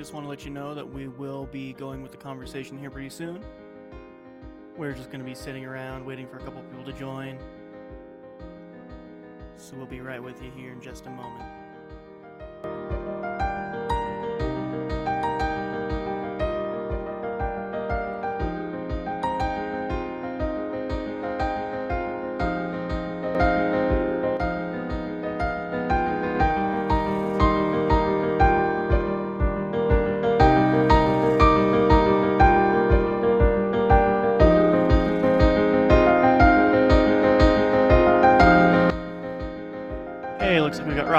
Just want to let you know that we will be going with the conversation here pretty soon. We're just going to be sitting around waiting for a couple people to join. So we'll be right with you here in just a moment.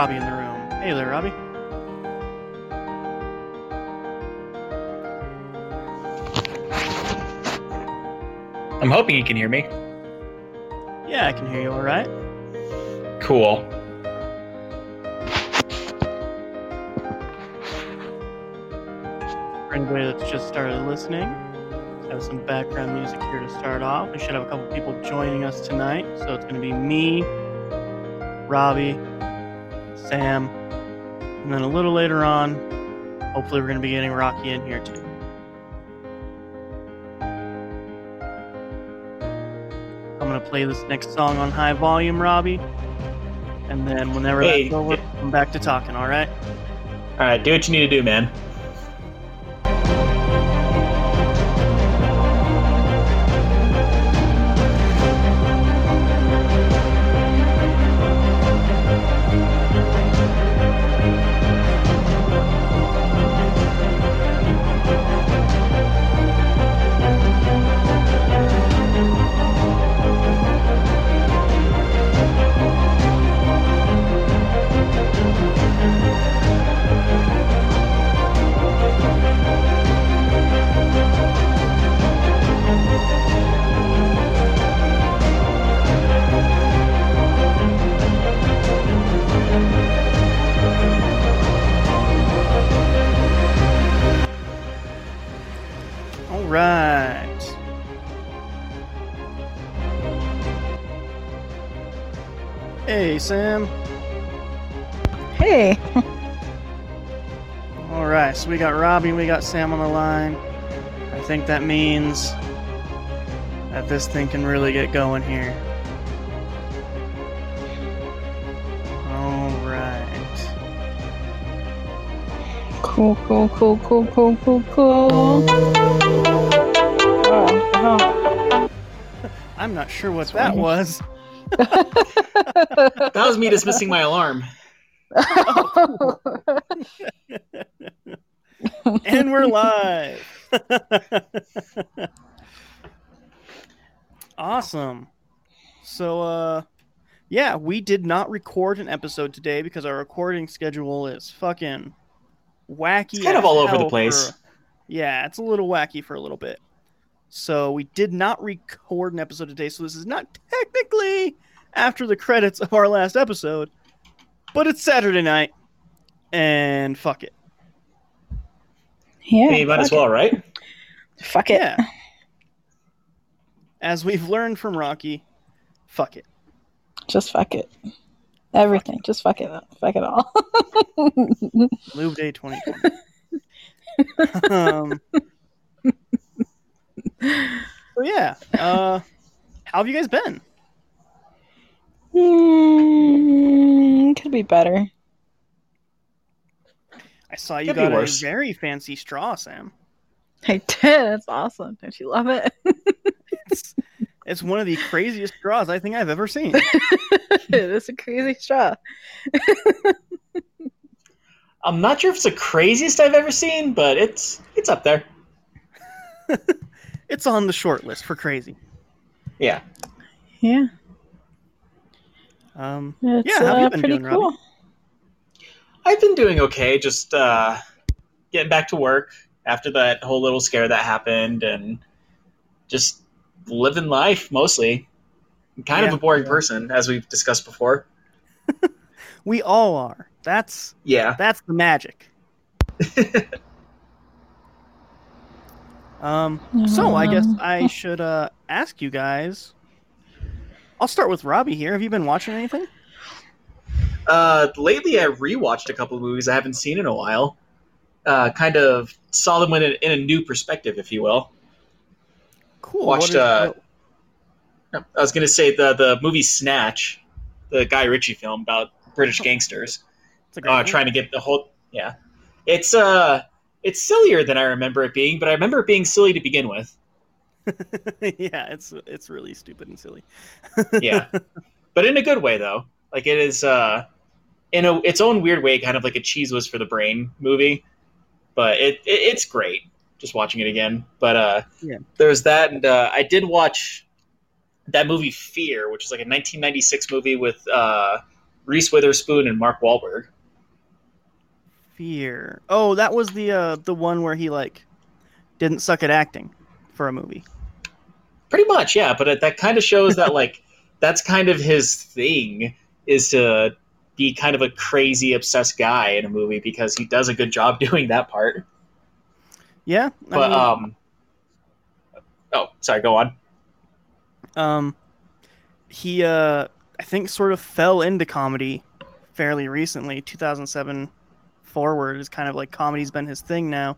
Robbie in the room. Hey there, Robbie. I'm hoping you can hear me. Yeah, I can hear you all right. Cool. For anybody that's just started listening, have some background music here to start off. We should have a couple people joining us tonight. So it's going to be me, Robbie, Sam, and then a little later on, hopefully, we're going to be getting Rocky in here too. I'm going to play this next song on high volume, Robbie. And then whenever Hey, that's over, I'm back to talking, all right? All right, do what you need to do, man. Hey, Sam. Hey. All right, so we got Robbie, we got Sam on the line. I think that means that this thing can really get going here. All right. Cool, cool, cool, cool, cool, cool, cool. Oh, oh. I'm not sure what That's that weird. was. That was me dismissing my alarm. and we're live. awesome. So uh yeah, we did not record an episode today because our recording schedule is fucking wacky. It's kind of all over the place. for- yeah, it's a little wacky for a little bit. So we did not record an episode today, so this is not technically after the credits of our last episode, but it's Saturday night, and fuck it. yeah. You might as fuck well, right? Fuck it. Yeah. As we've learned from Rocky, fuck it. Just fuck it. Everything. Just fuck it. Fuck it all. Lube Day 2020. um, so yeah, uh, how have you guys been? Hmm, could be better. I saw you Could be got a worse. very fancy straw, Sam. I did. That's awesome. Don't you love it? It's, it's one of the craziest straws I think I've ever seen. it is a crazy straw. I'm not sure if it's the craziest I've ever seen, but it's it's up there. It's on the short list for crazy. Yeah. Yeah. Um, It's Yeah, how have you uh, been pretty doing, Robbie? cool. I've been doing okay, just uh, getting back to work after that whole little scare that happened and just living life mostly. I'm kind of a boring Yeah. person, as we've discussed before. we all are. That's Yeah. that's the magic. Um, so I guess I should uh, ask you guys. I'll start with Robbie here. Have you been watching anything? Uh, lately, I rewatched a couple of movies I haven't seen in a while. uh, kind of saw them in a, in a new perspective, if you will. Cool. Watched, is- uh, I was going to say the the movie Snatch, the Guy Ritchie film about British gangsters it's a great uh, trying to get the whole yeah. It's uh it's sillier than I remember it being, but I remember it being silly to begin with. yeah, it's it's really stupid and silly. Yeah, but in a good way though. Like it is uh in a its own weird way, kind of like a cheese was for the brain movie. But it, it it's great just watching it again. But uh Yeah. there's that, and uh, I did watch that movie Fear, which is like a 1996 movie with uh, Reese Witherspoon and Mark Wahlberg. Fear. Oh, that was the uh the one where he like didn't suck at acting for a movie. Pretty much, yeah. But it, that kind of shows that like that's kind of his thing is to be kind of a crazy obsessed guy in a movie because he does a good job doing that part. Yeah, I But mean, um, oh, sorry, go on. um, he uh, I think sort of fell into comedy fairly recently. 2007 forward is kind of like comedy's been his thing now.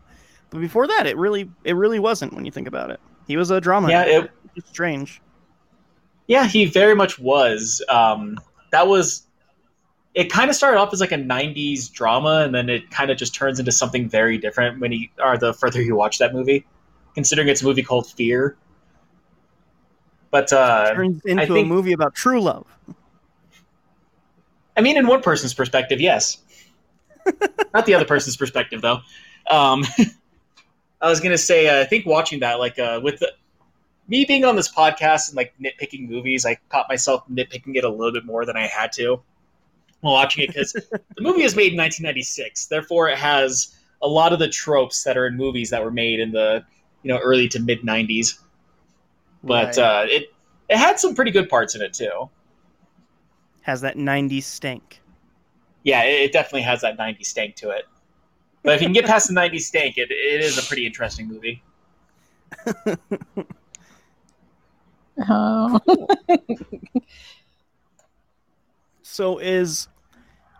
But before that, it really it really wasn't when you think about it. He was a drama. Yeah, it, it's strange. Yeah, he very much was. Um, that was. It kind of started off as like a '90s drama, and then it kind of just turns into something very different when you or the further you watch that movie. Considering it's a movie called Fear, but uh, Turns into a think- movie about true love. I mean, in one person's perspective, yes. Not the other person's perspective, though. Um, I was gonna say, uh, I think watching that, like, uh, with the, me being on this podcast and like nitpicking movies, I caught myself nitpicking it a little bit more than I had to while watching it because the movie was made in 1996. Therefore, it has a lot of the tropes that are in movies that were made in the you know early to mid 90s. But Right. uh, it it had some pretty good parts in it too. has that 90s stink? yeah, it, it definitely has that 90s stink to it. But if you can get past the 90s stank, it, it is a pretty interesting movie. Oh. So is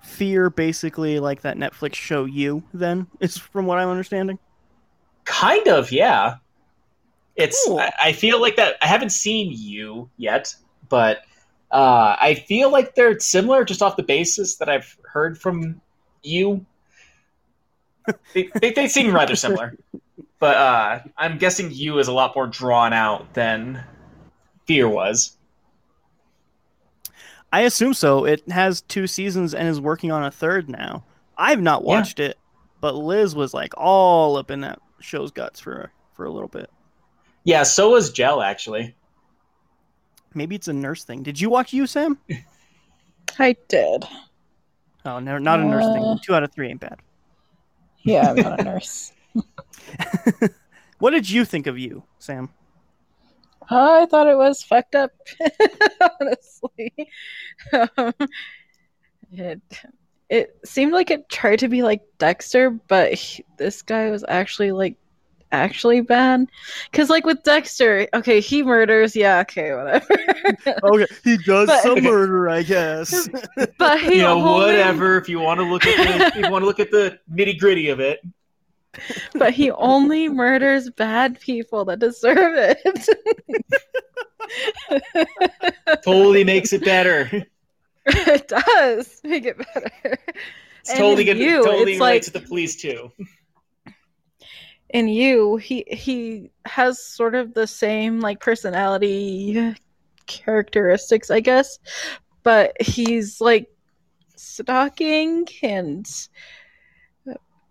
Fear basically like that Netflix show You then? Is from what I'm understanding. Kind of, yeah. It's. Cool. I, I feel like that. I haven't seen you yet, but uh, I feel like they're similar just off the basis that I've heard from you. They, they, they seem rather similar, but uh, I'm guessing you is a lot more drawn out than Fear was. I assume so. It has two seasons and is working on a third now. I've not Yeah. watched it, but Liz was like all up in that show's guts for for a little bit. Yeah, so was Gel actually. Maybe it's a nurse thing. Did you watch You, Sam? I did. Oh, no, not a nurse Uh. thing. Two out of three ain't bad. Yeah, I'm not a nurse. What did you think of You, Sam? I thought it was fucked up, honestly. Um, it it seemed like it tried to be like Dexter, but he, this guy was actually like actually bad. Because like with Dexter, okay, he murders, yeah, okay, whatever. Okay, he does But- some murder, I guess. but he you know, only, whatever. If you want to look at the, if you want to look at the nitty gritty of it, But he only murders bad people that deserve it. totally makes it better. it does make it better. It's And totally in good. you, totally it's relates like- to the police too. In you he he has sort of the same like personality characteristics i guess but he's like stalking and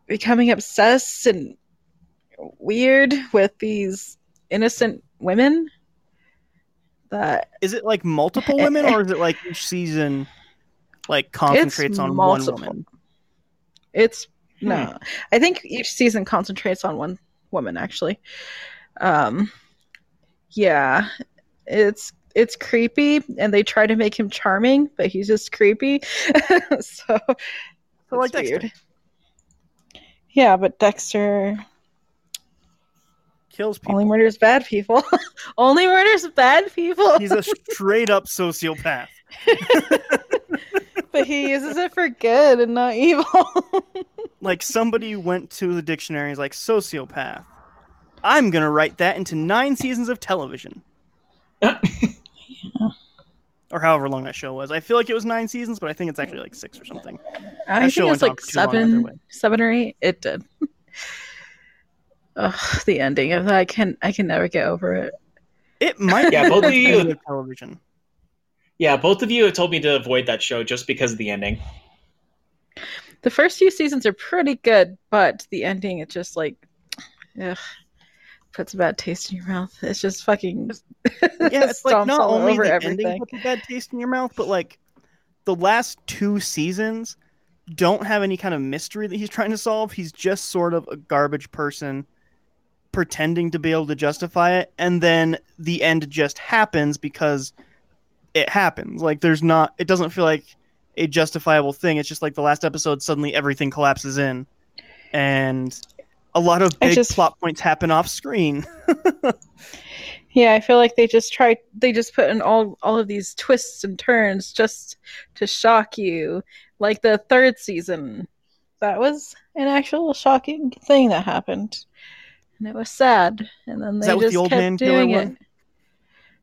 becoming obsessed and weird with these innocent women that Is it like multiple women, or is it like each season like concentrates on one woman? It's Hmm. no. I think each season concentrates on one woman actually. Um yeah. It's it's creepy and they try to make him charming, but he's just creepy. so So like it's Dexter. Yeah, but Dexter Kills people. only murders bad people. only murders bad people. He's a straight up sociopath. but he uses it for good and not evil. like somebody went to the dictionary and is like sociopath. I'm gonna write that into nine seasons of television. Or however long that show was. I feel like it was nine seasons, but I think it's actually like six or something. I That think it's went on like for too long either way. seven, seven or eight. It did. Ugh, the ending of that, I can I can never get over it. It might Yeah, be both the of you- television. Yeah, both of you have told me to avoid that show just because of the ending. The first few seasons are pretty good, but the ending it just like ugh, puts a bad taste in your mouth. It's just fucking Yeah, it's like not only the everything. ending puts a bad taste in your mouth, but like the last two seasons don't have any kind of mystery that he's trying to solve. He's just sort of a garbage person pretending to be able to justify it, and then the end just happens because it happens. Like there's not it doesn't feel like a justifiable thing. It's just like the last episode suddenly everything collapses in. And a lot of big just- plot points happen off screen. Yeah, I feel like they just try they just put in all all of these twists and turns just to shock you. Like the third season. That was an actual shocking thing that happened. And it was sad. And then they that with just the old kept man doing one? it.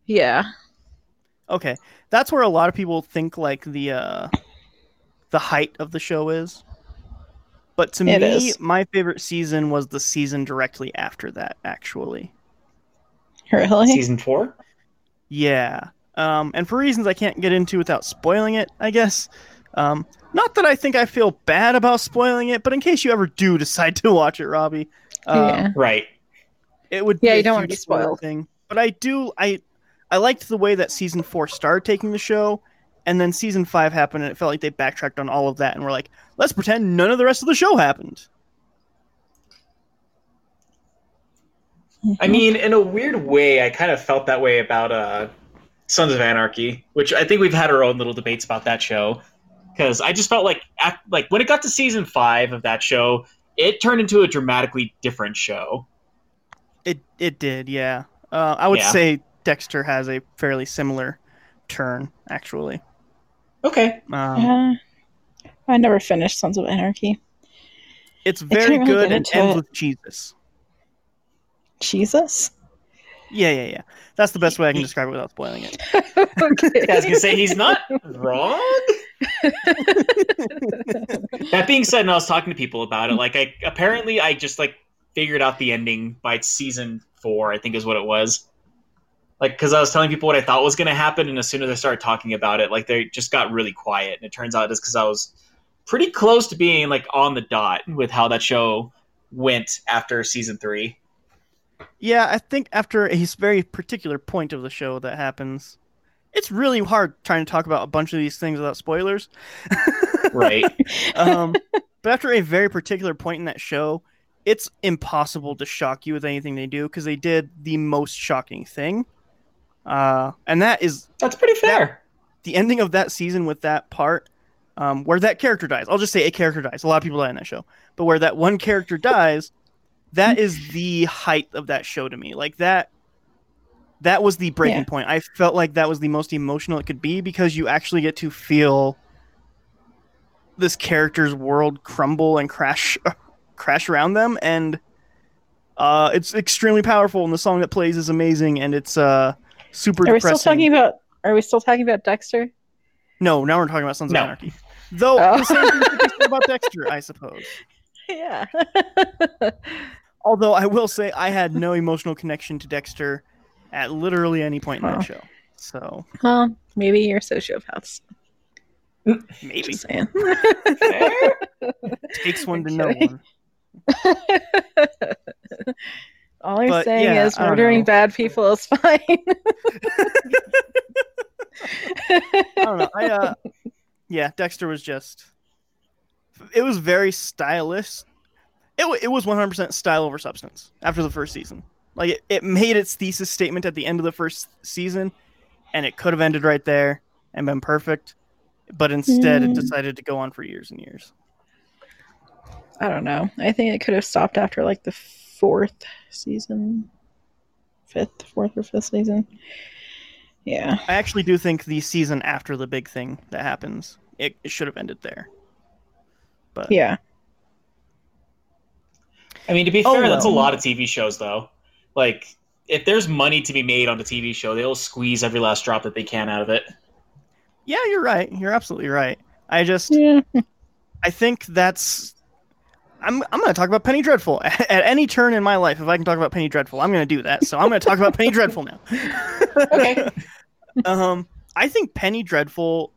Yeah. Okay, that's where a lot of people think like the uh, the height of the show is. But to It me, is. my favorite season was the season directly after that. Actually, Really? Season four? yeah. Um, and for reasons I can't get into without spoiling it, I guess. Um, not that I think I feel bad about spoiling it, but in case you ever do decide to watch it, Robbie, um, yeah. Right. it would Yeah, be you don't wanna huge be spoiler thing. But I do I I liked the way that season four started taking the show, and then season five happened, and it felt like they backtracked on all of that, and were like, let's pretend none of the rest of the show happened. I mean, in a weird way, I kind of felt that way about uh, Sons of Anarchy, which I think we've had our own little debates about that show. Because I just felt like, like when it got to season five of that show, it turned into a dramatically different show. It it did, yeah. Uh, I would Yeah. say Dexter has a fairly similar turn, actually. Okay. Um, Yeah. I never finished Sons of Anarchy. It's very really good and ends it. with Jesus. Jesus? Yeah, yeah, yeah. That's the best way I can describe it without spoiling it. okay. I was gonna say he's not wrong. that being said, and I was talking to people about it. Like, I apparently I just like figured out the ending by season four. I think is what it was. Like, because I was telling people what I thought was going to happen, and as soon as I started talking about it, like they just got really quiet. And it turns out it's because I was pretty close to being like on the dot with how that show went after season three. Yeah, I think after a very particular point of the show that happens, it's really hard trying to talk about a bunch of these things without spoilers. Right. um, but after a very particular point in that show, it's impossible to shock you with anything they do because they did the most shocking thing. Uh, and that is That's pretty fair. the ending of that season with that part um, where that character dies. I'll just say a character dies. A lot of people die in that show, but where that one character dies, that is the height of that show to me. Like that, that was the breaking Yeah. point. I felt like that was the most emotional it could be because you actually get to feel this character's world crumble and crash, crash around them, and uh, it's extremely powerful. And the song that plays is amazing, and it's uh, super. Are we depressing. still talking about are we still talking about Dexter? No, now we're talking about Sons No. of Anarchy. Though Oh. the same thing could be said about Dexter, I suppose. Yeah. Although I will say I had no emotional connection to Dexter at literally any point in Huh. that show. So well, maybe you're sociopaths. maybe Just saying. Takes one to I'm know kidding. one. All I'm But, saying yeah, is murdering bad people is fine. I don't know. I uh, yeah, Dexter was just. It was very stylish. It it was one hundred percent style over substance after the first season. Like it, it made its thesis statement at the end of the first season, and it could have ended right there and been perfect, but instead it Mm. decided to go on for years and years. I don't know. I think it could have stopped after like the fourth season, fifth, fourth or fifth season. Yeah. I actually do think the season after the big thing that happens it, it should have ended there. But Yeah. I mean, to be Oh, fair, that's a lot of TV shows, though. Like, if there's money to be made on the TV show, they'll squeeze every last drop that they can out of it. yeah, you're right. You're absolutely right. I just Yeah. I think that's. I'm, I'm going to talk about Penny Dreadful at any turn in my life. If I can talk about Penny Dreadful, I'm going to do that. So I'm going to talk about Penny Dreadful now. Okay. um, I think Penny Dreadful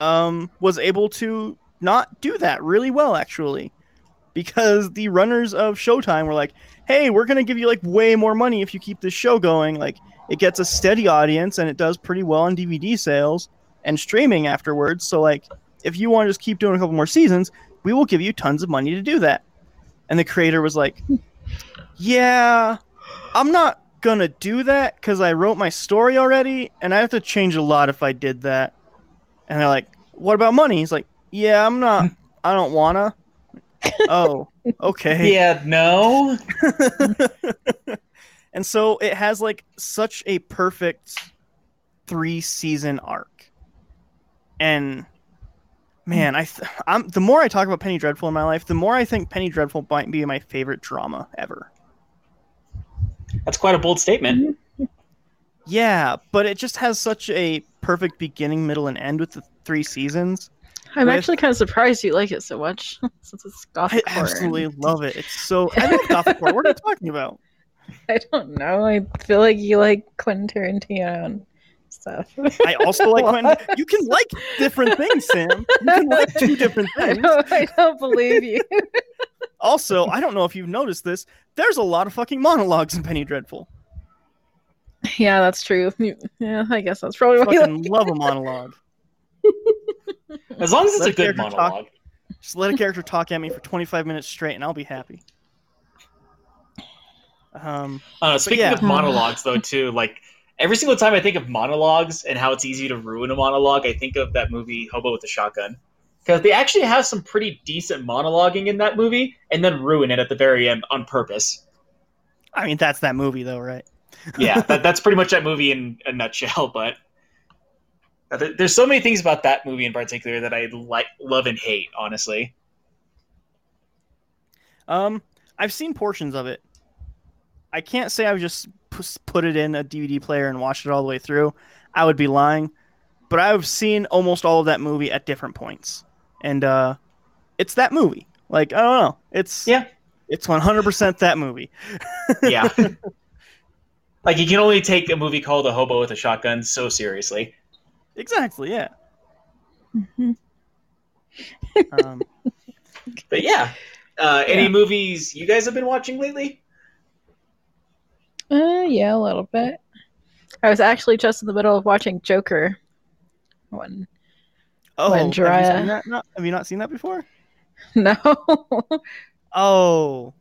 um, was able to not do that really well, actually, because the runners of Showtime were like, "Hey, we're gonna give you like way more money if you keep this show going. Like, it gets a steady audience and it does pretty well on DVD sales and streaming afterwards. So, like, if you want to just keep doing a couple more seasons, we will give you tons of money to do that." And the creator was like, "Yeah, I'm not gonna do that because I wrote my story already, and I have to change a lot if I did that. And they're like, "What about money?" He's like, "Yeah, I'm not. I don't wanna." oh, okay. yeah, no. and so it has like such a perfect three season arc, and man, I th- I'm the more I talk about Penny Dreadful in my life, the more I think Penny Dreadful might be my favorite drama ever. That's quite a bold statement. Yeah, but it just has such a perfect beginning, middle, and end with the three seasons. I'm With- actually kind of surprised you like it so much since it's I gothic I absolutely love it. It's so I love gothic horror. What are you talking about? I don't know. I feel like you like Quentin Tarantino and stuff. I also like Quentin. You can like different things, Sam. You can like two different I things. don't, I don't believe you. Also, I don't know if you've noticed this. There's a lot of fucking monologues in Penny Dreadful. yeah, that's true. Yeah, I guess that's probably why you Fucking like love a monologue. As long as it's Let a good character talk. monologue. Just let a character talk at me for 25 minutes straight, and I'll be happy. Um, Uh, speaking yeah. of monologues, though, too, like every single time I think of monologues and how it's easy to ruin a monologue, I think of that movie Hobo with a Shotgun. Because they actually have some pretty decent monologuing in that movie, and then ruin it at the very end on purpose. I mean, that's that movie, though, right? Yeah, that, that's pretty much that movie in a nutshell. But uh, there's so many things about that movie in particular that I like, love, and hate. Honestly, Um, I've seen portions of it. I can't say I've just put it in a DVD player and watched it all the way through. I would be lying, but I've seen almost all of that movie at different points, and uh, it's that movie. Like I don't know, it's Yeah. it's one hundred percent that movie. yeah. like you can only take a movie called A Hobo with a Shotgun so seriously. Exactly, yeah. Mhm. Um, But yeah, uh, any Yeah. movies you guys have been watching lately? Uh, yeah, a little bit. I was actually just in the middle of watching Joker. When oh, When have you, seen that? Not, have you not seen that before? no, Oh,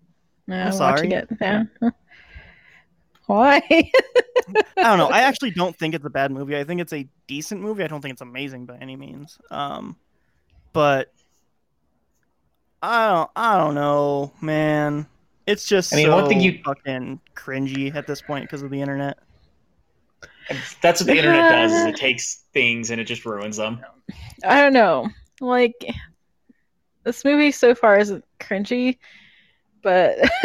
no, I'm I'm watching sorry. it now. Why? I don't know. I actually don't think it's a bad movie. I think it's a decent movie. I don't think it's amazing by any means. Um, but I don't. I don't know, man. It's just I mean, so one thing you- fucking cringy at this point because of the internet. That's what the internet does. Is it takes things and it just ruins them. I don't know. Like this movie so far isn't cringy, but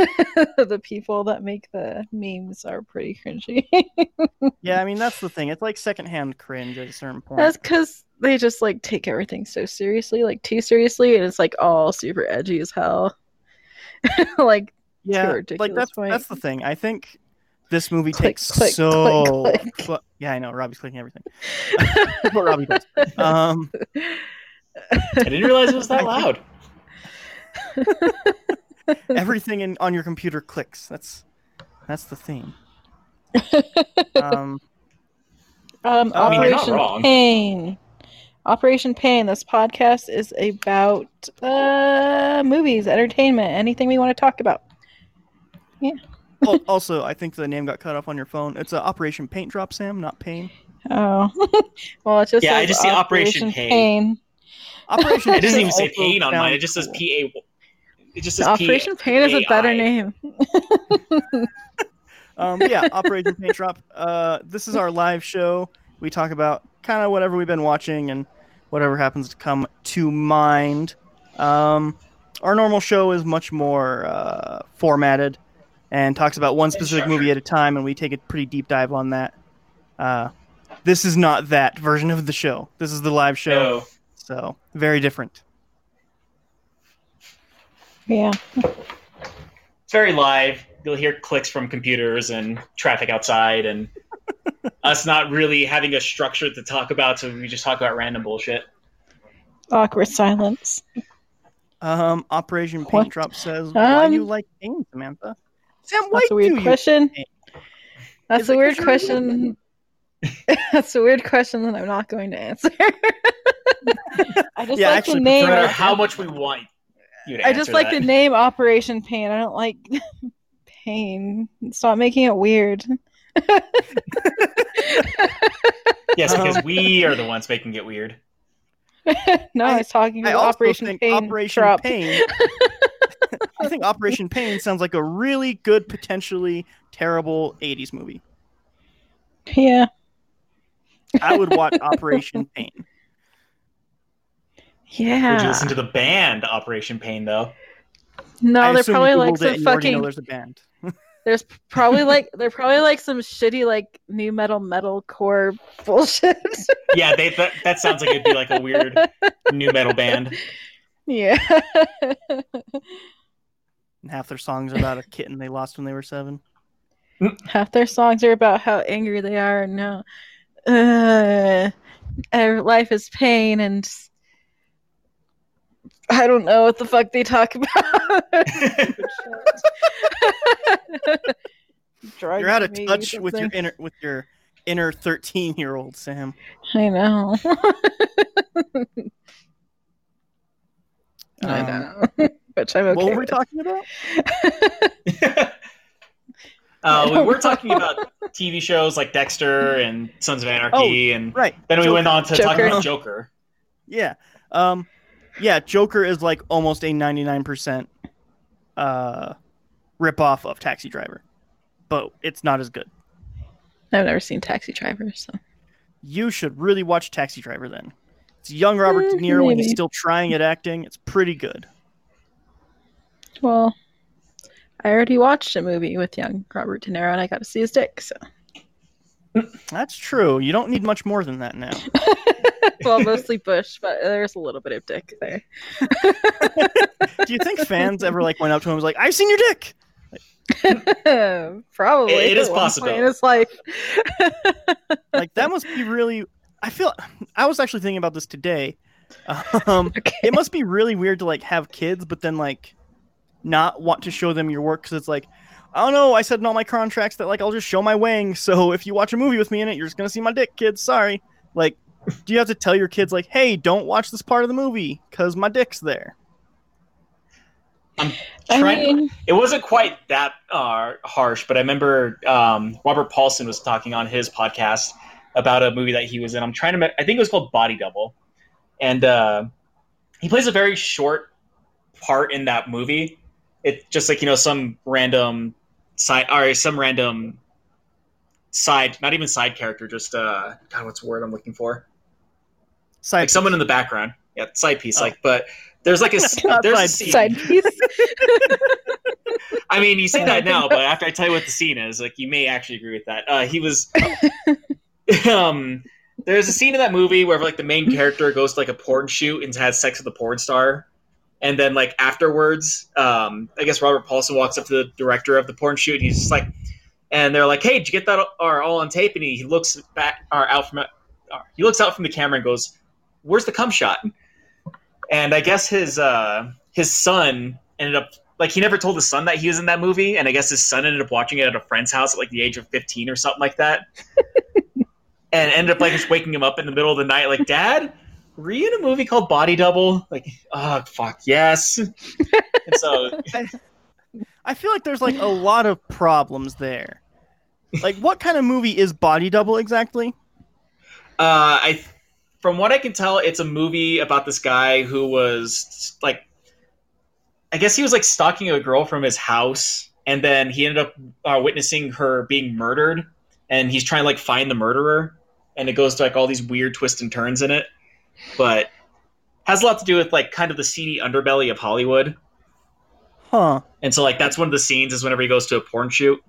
the people that make the memes are pretty cringy. Yeah, I mean that's the thing. It's like secondhand cringe at a certain point. That's because they just like take everything so seriously, like too seriously, and it's like all super edgy as hell. like yeah, like that's point. that's the thing. I think this movie Click, takes click, so. click, click. fu- yeah, I know. Robbie's clicking everything. That's what Robbie does. Um, I didn't realize it was that loud. everything in on your computer clicks. That's that's the theme. Um, um, I mean, Operation. Pain. Operation Pain. This podcast is about uh movies, entertainment, anything we want to talk about. Al- also, I think the name got cut off on your phone. It's a Operation Paint Drop, Sam, not Pain. Oh, well, it just Yeah, I says just see Operation Pain. Pain. Operation. It doesn't even say pain on mine. It just says. P A. It just says Operation Pain is a better PAI. name. Um, yeah, Operation Paint Drop. Uh, this is our live show. We talk about kind of whatever we've been watching, and whatever happens to come to mind. Um, our normal show is much more uh, formatted and talks about one specific movie at a time, and we take a pretty deep dive on that. Uh, this is not that version of the show. This is the live show, So, so very different. Yeah. it's very live. You'll hear clicks from computers and traffic outside, and us not really having a structure to talk about, so we just talk about random bullshit. Awkward silence. Um, Operation Paint What? Drop says, "Why do you Um, like pain, Samantha?" Sam, why That's a do weird you? question. That's Is a it weird 'cause question. That's a weird question that I'm not going to answer. I just Yeah, like actually, the No name. matter how much we want you to I just like that. the name Operation Pain. I don't like pain. Stop making it weird. Yes, because we are the ones making it weird. no, I, I- was talking about also Operation Pain. Operation drop. Pain. I think Operation Pain sounds like a really good, potentially terrible '80s movie. Yeah. I would watch Operation Pain. Yeah. Would you listen to the band Operation Pain though? no, I they're probably like some and you already know fucking. there's a band. There's probably like they're probably like some shitty like new metal metal core bullshit. Yeah, they that, that sounds like it'd be like a weird new metal band. yeah. And half their songs are about a kitten they lost when they were seven. Half their songs are about how angry they are and how uh, life is pain and I don't know what the fuck they talk about. You're out of touch with your inner with your inner 13 year old Sam. I know. I Um, know. Which I'm okay. what were we talking about? uh, we were know. talking about TV shows like Dexter and Sons of Anarchy, and Right. then we went on to talking about Joker. Yeah. Um yeah, Joker is like almost a 99% uh rip off of Taxi Driver. But it's not as good. I've never seen Taxi Driver, so You should really watch Taxi Driver then. It's young Robert De Eh, Niro when he's still trying at acting. It's pretty good. Well, I already watched a movie with young Robert De Niro, and I got to see his dick. So, That's true. You don't need much more than that now. well, mostly Bush, but there's a little bit of dick there. Do you think fans ever like went up to him and was like, "I've seen your dick"? Probably, It- it is possible. point in his life. Like that must be really. I feel. I was actually thinking about this today. Um, okay. it must be really weird to like have kids, but then like not want to show them your work because it's like, I don't know. I said in all my contracts that like I'll just show my wang. So if you watch a movie with me in it, you're just gonna see my dick, kids. Sorry. Like, do you have to tell your kids like, hey, don't watch this part of the movie because my dick's there? I'm Trying- mean, It wasn't quite that uh, harsh, but I remember um, Robert Paulsen was talking on his podcast about a movie that he was in. I'm trying to, me- I think it was called Body Double, and uh, he plays a very short part in that movie. It's just like you know some random side or some random side, not even side character, just uh, God, what's the word I'm looking for? Side Like someone in the background, yeah, side piece. Oh. Like, but there's like a Not there's a side scene. side piece. I mean, you say that now, but after I tell you what the scene is, like you may actually agree with that. Uh, he was, um, there's a scene in that movie where like the main character goes to like a porn shoot and has sex with a porn star, and then like afterwards, um, I guess Robert Paulsen walks up to the director of the porn shoot. And he's just like, and they're like, "Hey, did you get that are all on tape?" And he, looks back or out from uh, he looks out from the camera and goes, "Where's the cum shot?" And I guess his uh, his son ended up like he never told his son that he was in that movie, and I guess his son ended up watching it at a friend's house at like the age of fifteen or something like that, and ended up like just waking him up in the middle of the night, like, "Dad, were you in a movie called Body Double?" Like, oh fuck, yes. and so I feel like there's like a lot of problems there. Like, what kind of movie is Body Double exactly? Uh, I, from what I can tell, it's a movie about this guy who was like, I guess he was like stalking a girl from his house, and then he ended up uh, witnessing her being murdered, and he's trying to like find the murderer, and it goes to like all these weird twists and turns in it. But has a lot to do with like kind of the seedy underbelly of Hollywood. Huh. And so like that's one of the scenes is whenever he goes to a porn shoot.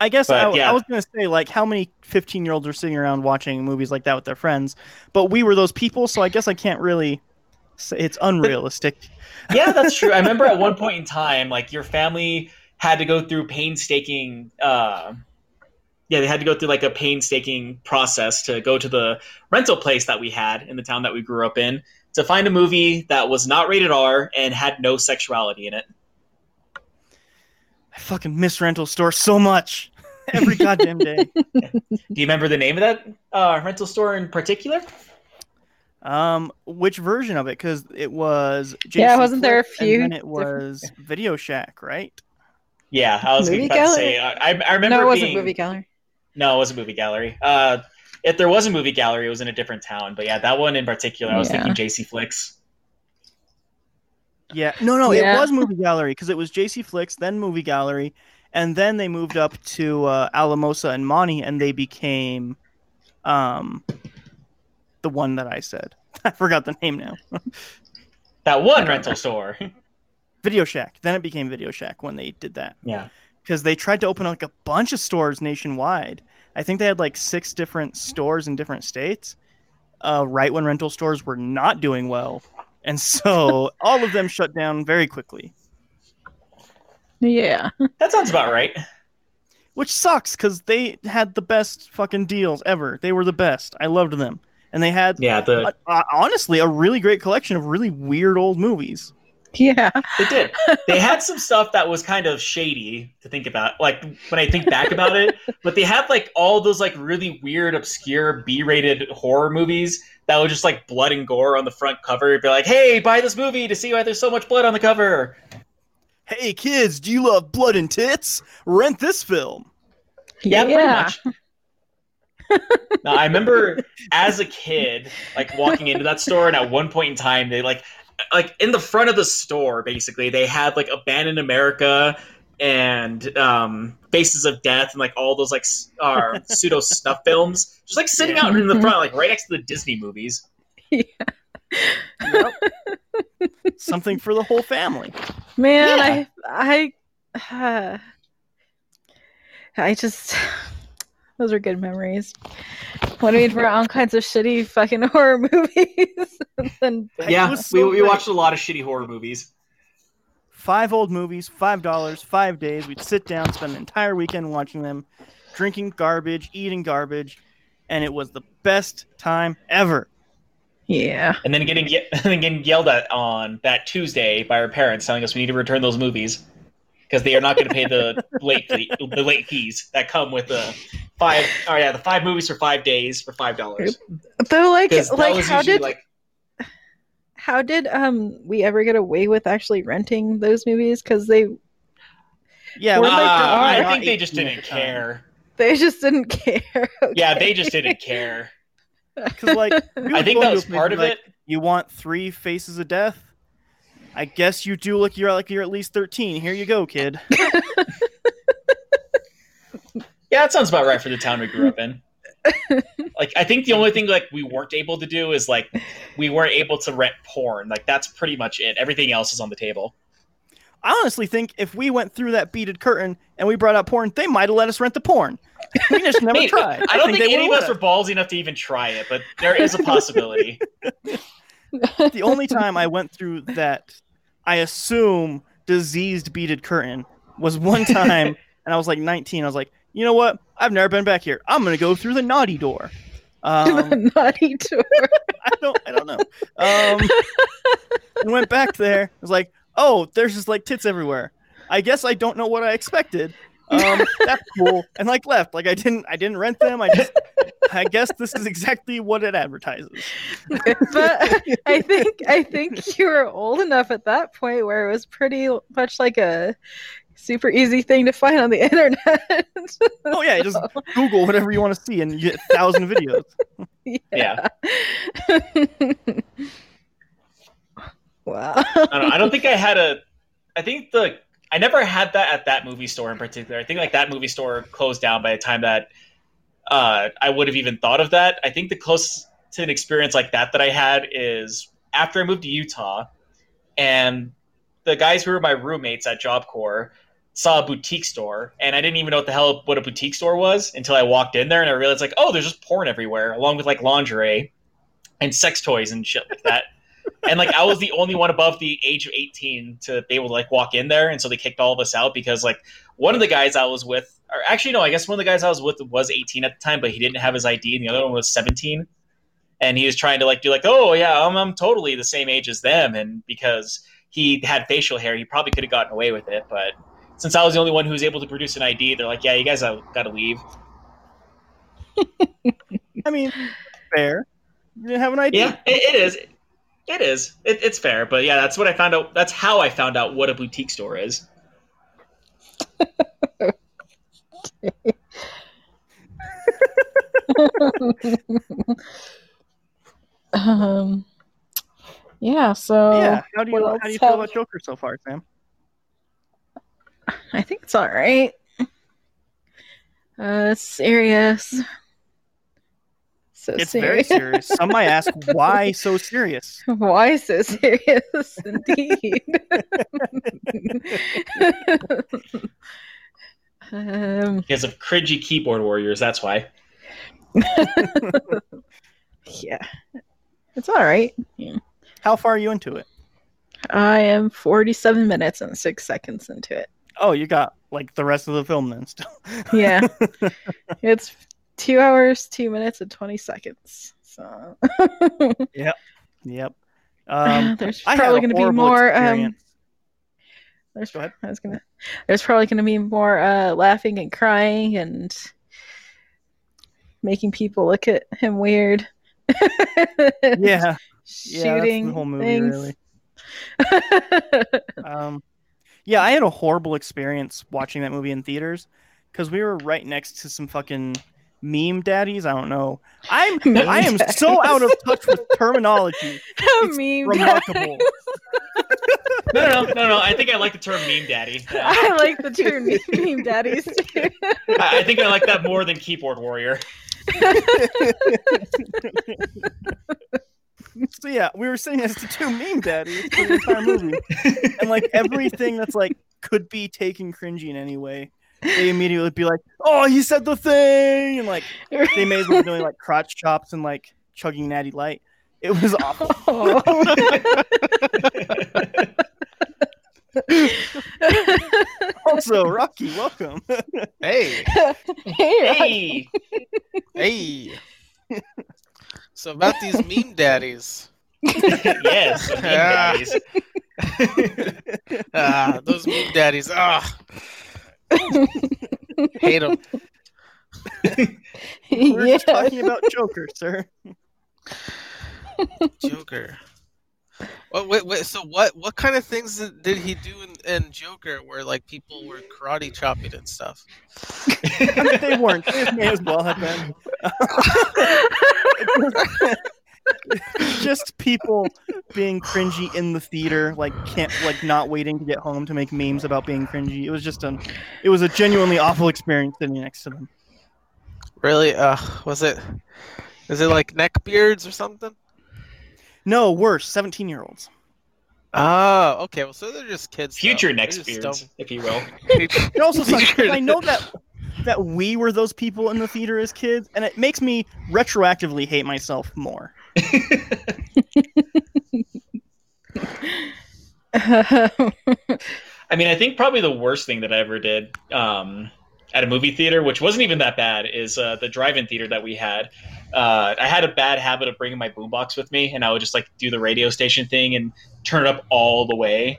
I guess But, I, I was gonna say like how many fifteen year olds are sitting around watching movies like that with their friends, but we were those people, so I guess I can't really say it's unrealistic. Yeah, that's true. I remember at one point in time, like your family had to go through painstaking. Uh, yeah, they had to go through like a painstaking process to go to the rental place that we had in the town that we grew up in to find a movie that was not rated R and had no sexuality in it. I fucking miss rental store so much every goddamn day. Do you remember the name of that uh, rental store in particular? Um, which version of it? Because it was Yeah, JC wasn't there a few And then it different- was Video Shack, right? Yeah, I was Movie about to say. I, I I remember no, it wasn't being, movie gallery. No, it was a movie gallery. Uh, if there was a movie gallery, it was in a different town. But yeah, that one in particular, I was Yeah. thinking JC Flicks. Yeah, no, no, Yeah. it was Movie Gallery because it was JC Flicks, then Movie Gallery, and then they moved up to uh, Alamosa and Monty, and they became, um, the one that I said. I forgot the name now. That one rental store. Video Shack. Then it became Video Shack when they did that yeah. Because they tried to open like a bunch of stores nationwide. I think they had like six different stores in different states. Uh, right when rental stores were not doing well, and so all of them shut down very quickly. Yeah. That sounds about right. which sucks because they had the best fucking deals ever. They were the best. I loved them, and they had Yeah, the uh, uh, honestly a really great collection of really weird old movies. Yeah. they did. They had some stuff that was kind of shady to think about. Like when I think back about it, but they had like all those like really weird, obscure B-rated horror movies that were just like blood and gore on the front cover. Be like, hey, buy this movie to see why there's so much blood on the cover. Hey kids, do you love blood and tits? Rent this film. Yeah, pretty much. now I remember as a kid, like walking into that store, and at one point in time, they like, like in the front of the store, basically, they had like Abandoned America and um, Faces of Death, and like all those like s- uh, pseudo snuff films, just like sitting out in the front, like right next to the Disney movies. Yep. Something for the whole family. Man, Yeah. I I uh, I just those are good memories. When we were all kinds of shitty fucking horror movies. and then yeah, was we, we watched a lot of shitty horror movies. Five old movies, five dollars, five days. We'd sit down, spend an entire weekend watching them, drinking garbage, eating garbage, and it was the best time ever. yeah. And then getting ye- and then getting yelled at on that Tuesday by our parents, telling us we need to return those movies because they are not going to pay the late fee, the late fees that come with the five. Oh yeah, the five movies for five days for five dollars. Though like like how usually did like how did um we ever get away with actually renting those movies cuz they Yeah, Or we like might the uh, have R. I been think they just didn't care. they just didn't care. Yeah, they just didn't care. Because like I think that was part of like, it. You want three faces of death? I guess you do look you're like you're at least thirteen. Here you go, kid. Yeah, that sounds about right for the town we grew up in. like I think the only thing like we weren't able to do is like we weren't able to rent porn. Like that's pretty much it. Everything else is on the table. I honestly think if we went through that beaded curtain and we brought out porn, they might have let us rent the porn. We just never tried. I don't think, they any of us were ballsy enough to even try it, but there is a possibility. the only time I went through that, I assume diseased beaded curtain was one time, and I was like 19. I was like, you know what? I've never been back here. I'm gonna go through the naughty door. Um, the naughty tour. I don't, I don't know. Um, and went back there. I was like, oh, there's just like tits everywhere. I guess I don't know what I expected. Um, that's cool. And like left. Like I didn't, I didn't rent them. I just, I guess this is exactly what it advertises. but I think I think you were old enough at that point where it was pretty much like a super easy thing to find on the internet. Oh yeah, just Google whatever you want to see, and you get a thousand videos. Yeah. wow. I don't, I don't think I had a. I think the I never had that at that movie store in particular. I think like that movie store closed down by the time that uh, I would have even thought of that. I think the closest to an experience like that that I had is after I moved to Utah, and the guys who were my roommates at Job Corps saw a boutique store, and I didn't even know what the hell what a boutique store was until I walked in there, and I realized like, oh, there's just porn everywhere, along with like lingerie and sex toys and shit like that. and like I was the only one above the age of 18 to be able to like walk in there, and so they kicked all of us out because like one of the guys I was with, or actually no, I guess one of the guys I was with was 18 at the time, but he didn't have his ID, and the other one was 17, and he was trying to like do like, oh yeah, I'm, I'm totally the same age as them, and because he had facial hair, he probably could have gotten away with it, but since I was the only one who was able to produce an ID, they're like, yeah, you guys got to leave. I mean, fair. You didn't have an idea. Yeah, it, it is. It is. It, it's fair, but yeah, that's what I found out. That's how I found out what a boutique store is. um, yeah. So yeah. How do you how do you feel have- about Joker so far, Sam? I think it's all right. Uh, serious. So It's very serious. Some might ask why so serious. Why so serious? Indeed. um, Because of cringy keyboard warriors, that's why. yeah, it's all right. Yeah. How far are you into it? I am 47 minutes and six seconds into it. Oh, you got like the rest of the film then still. Yeah, it's two hours, two minutes, and 20 seconds. So Yep. Um, there's probably going to be more. Um, there's, Go ahead. I was gonna. There's probably going to be more uh, laughing and crying and making people look at him weird. yeah, shooting yeah, that's the whole movie things. really. Um, yeah, I had a horrible experience watching that movie in theaters because we were right next to some fucking meme daddies. I don't know. I'm Meme I am so out of touch with terminology. It's Meme remarkable. No, no, no, no, no. I think I like the term meme daddy. Uh, I like the term meme, meme daddies too. I, I think I like that more than keyboard warrior. So yeah, we were sitting next to two meme daddies for the entire movie, and like everything that's like could be taken cringy in any way, they immediately be like, "Oh, he said the thing," and like they may as well be doing like crotch chops and like chugging natty light. It was awful. Also, Rocky, welcome. Hey, hey, Rocky. hey, hey. so about these meme daddies. yes, meme daddies. Ah, those meme daddies. Ah, hate him. We're just talking about Joker, sir. Joker. Wait, wait, wait. So what? What kind of things did, did he do in, in Joker where like people were karate chopping and stuff? I mean, they weren't. They may as well have been. Just people being cringy in the theater, like can't, like not waiting to get home to make memes about being cringy. It was just a, it was a genuinely awful experience sitting next to them. Really? Uh, was it? Is it like neck beards or something? No, worse, seventeen-year-olds. Oh, okay. Well, so they're just kids. Future They're next beards, if you will. It also sucks I know that that we were those people in the theater as kids, and it makes me retroactively hate myself more. I mean, I think probably the worst thing that I ever did um, at a movie theater, which wasn't even that bad, is uh, the drive-in theater that we had. Uh, I had a bad habit of bringing my boombox with me, and I would just like do the radio station thing and turn it up all the way,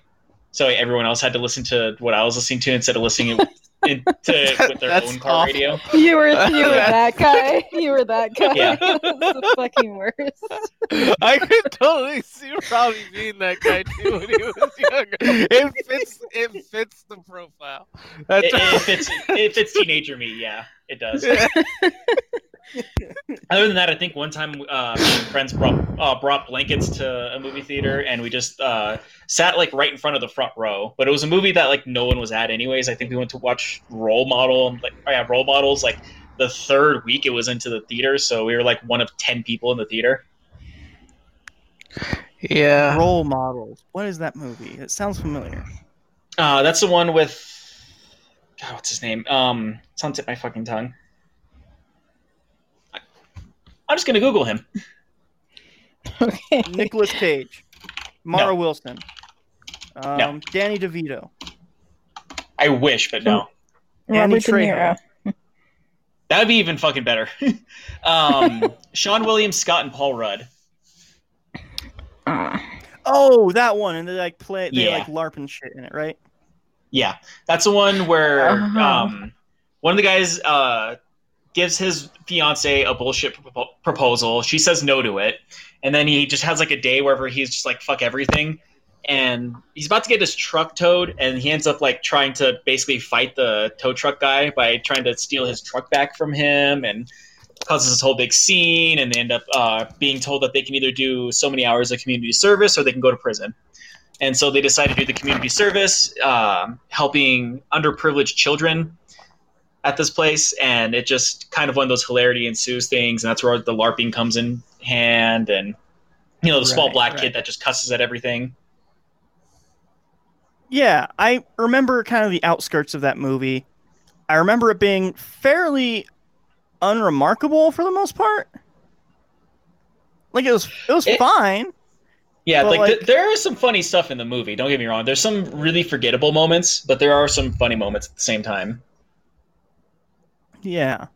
so everyone else had to listen to what I was listening to instead of listening into with their That's own car awful. radio. you were you were that guy. You were that guy. Yeah. That's the fucking worst. I could totally see Robbie being that guy too when he was younger. It fits. It fits the profile. That's It, it fits. It fits teenager me. Yeah, it does. Other than that, I think one time uh, friends brought uh, brought blankets to a movie theater, and we just uh, sat like right in front of the front row. But it was a movie that like no one was at anyways. I think we went to watch Role Model, like oh, yeah, Role Models, like the third week it was into the theater, so we were like one of ten people in the theater. Yeah. Role models. What is that movie? It sounds familiar. Uh, that's the one with God, what's his name? Um, it's on tip my fucking tongue. I- I'm just gonna Google him. Okay. Nicolas Cage, Mara No. Wilson, um, No. Danny DeVito. I wish, but no. Andy Robert De Niro. Trejo. That would be even fucking better. um, Seann William Scott and Paul Rudd. Ah. Oh, that one, and they like play, they Yeah. like LARP and shit in it, right? Yeah, that's the one where Uh-huh. um, one of the guys uh, gives his fiance a bullshit propo- proposal. She says no to it, and then he just has like a day wherever he's just like fuck everything, and he's about to get his truck towed, and he ends up like trying to basically fight the tow truck guy by trying to steal his truck back from him, and causes this whole big scene, and they end up uh, being told that they can either do so many hours of community service or they can go to prison. And so they decide to do the community service, um, helping underprivileged children at this place. And it just kind of one of those hilarity ensues things. And that's where the LARPing comes in hand. And, you know, the small Right, black right. kid that just cusses at everything. Yeah, I remember kind of the outskirts of that movie. I remember it being fairly unremarkable for the most part. Like it was, it was It- fine. Yeah, like, like- th- there is some funny stuff in the movie. Don't get me wrong. There's some really forgettable moments, but there are some funny moments at the same time. Yeah.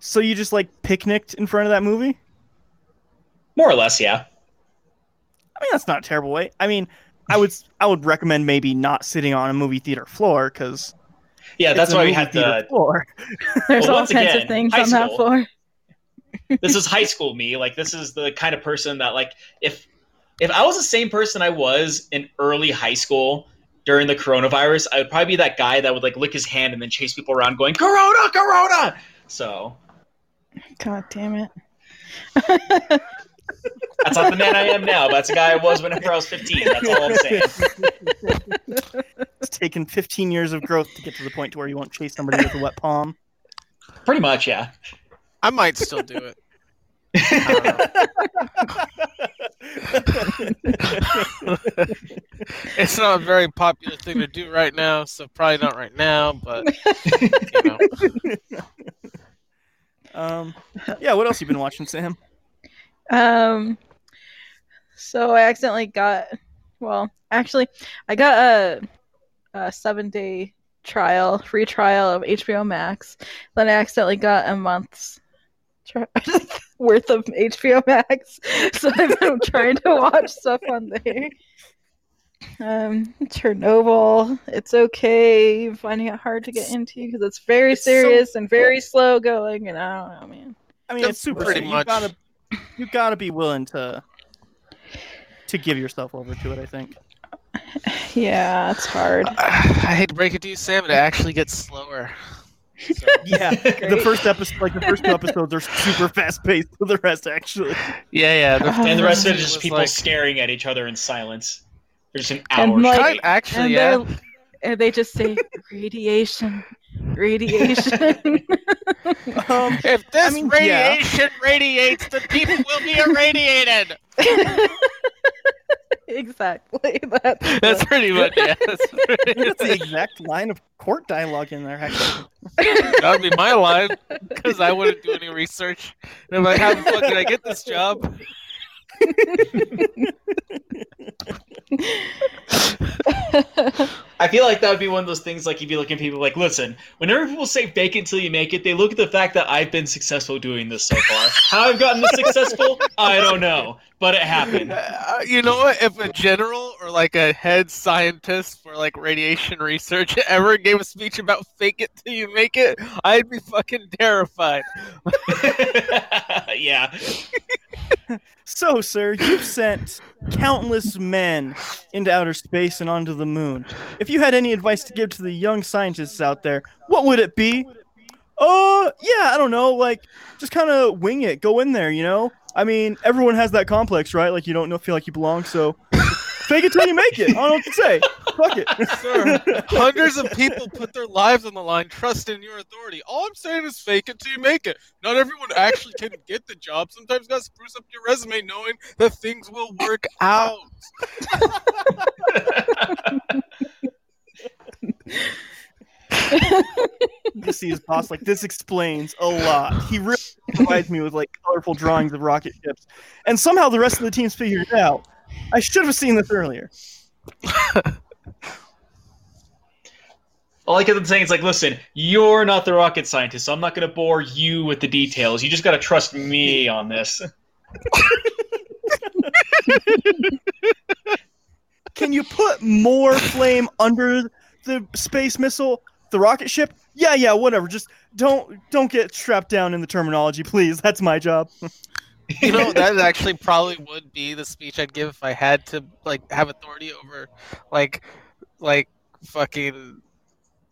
So you just like picnicked in front of that movie? More or less, yeah. I mean, that's not a terrible way. I mean, I would I would recommend maybe not sitting on a movie theater floor because Yeah, that's why we had the. floor. There's Well, all kinds again, of things high on that floor. this is high school me. Like this is the kind of person that like if if I was the same person I was in early high school during the coronavirus, I would probably be that guy that would like lick his hand and then chase people around going Corona, Corona. So God damn it. that's not the man I am now. But that's the guy I was whenever I was fifteen. That's all I'm saying. It's taken 15 years of growth to get to the point to where you won't chase somebody with a wet palm. Pretty much, yeah. I might still do it. It's not a very popular thing to do right now, so probably not right now. But you know, um, yeah. What else you been watching, Sam? Um, so I accidentally got, well, actually, I got a, a seven day trial, free trial of HBO Max. Then I accidentally got a month's tri- worth of HBO Max. So I've been trying to watch stuff on there. Um, Chernobyl, it's okay. Finding it hard to get into because it's very It's so- serious and very slow going, and I don't know, man. I mean, That's it's super. pretty You much- gotta, you gotta be willing to, to give yourself over to it. I think. Yeah, it's hard. I hate to break it to you, Sam, but it actually gets slower. So, Yeah. the first episode, like the first two episodes, are super fast paced. To the rest, actually. yeah, yeah. The, And the rest of it is just people like- staring at each other in silence. There's an And, hour like- Kind- straight. actually, and, yeah. they're- and they just say radiation, radiation. Um, If this mean, yeah. radiation radiates, the people will be irradiated. Exactly. That's, That's the- pretty much yeah. That's pretty that's the exact line of court dialogue in there. Actually. That would be my line because I wouldn't do any research. And I'm like, how the fuck did I get this job? I feel like that would be one of those things like you'd be looking at people like, listen, whenever people say fake it till you make it, they look at the fact that I've been successful doing this so far. How I've gotten this successful, I don't know. But it happened. Uh, you know what? If a general or like a head scientist for like radiation research ever gave a speech about fake it till you make it, I'd be fucking terrified. yeah. So, sir, you've sent countless men into outer space and onto the moon. If you had any advice to give to the young scientists out there, what would it be? Uh, yeah, I don't know. Like, just kind of wing it. Go in there, you know? I mean, everyone has that complex, right? Like, you don't know, feel like you belong, so Fake it till you make it. I don't know what to say. Fuck it. Sir, hundreds of people put their lives on the line. Trust in your authority. All I'm saying is fake it till you make it. Not everyone actually can get the job. Sometimes you gotta spruce up your resume knowing that things will work out. you see his boss like this explains a lot. He really provides me with like colorful drawings of rocket ships, and somehow the rest of the team's figured it out. I should have seen this earlier. All I kept saying is like, listen, you're not the rocket scientist, so I'm not going to bore you with the details. You just got to trust me on this. Can you put more flame under the space missile, the rocket ship? Yeah, yeah, whatever. Just don't don't get strapped down in the terminology, please. That's my job. You know, that actually probably would be the speech I'd give if I had to like have authority over like like fucking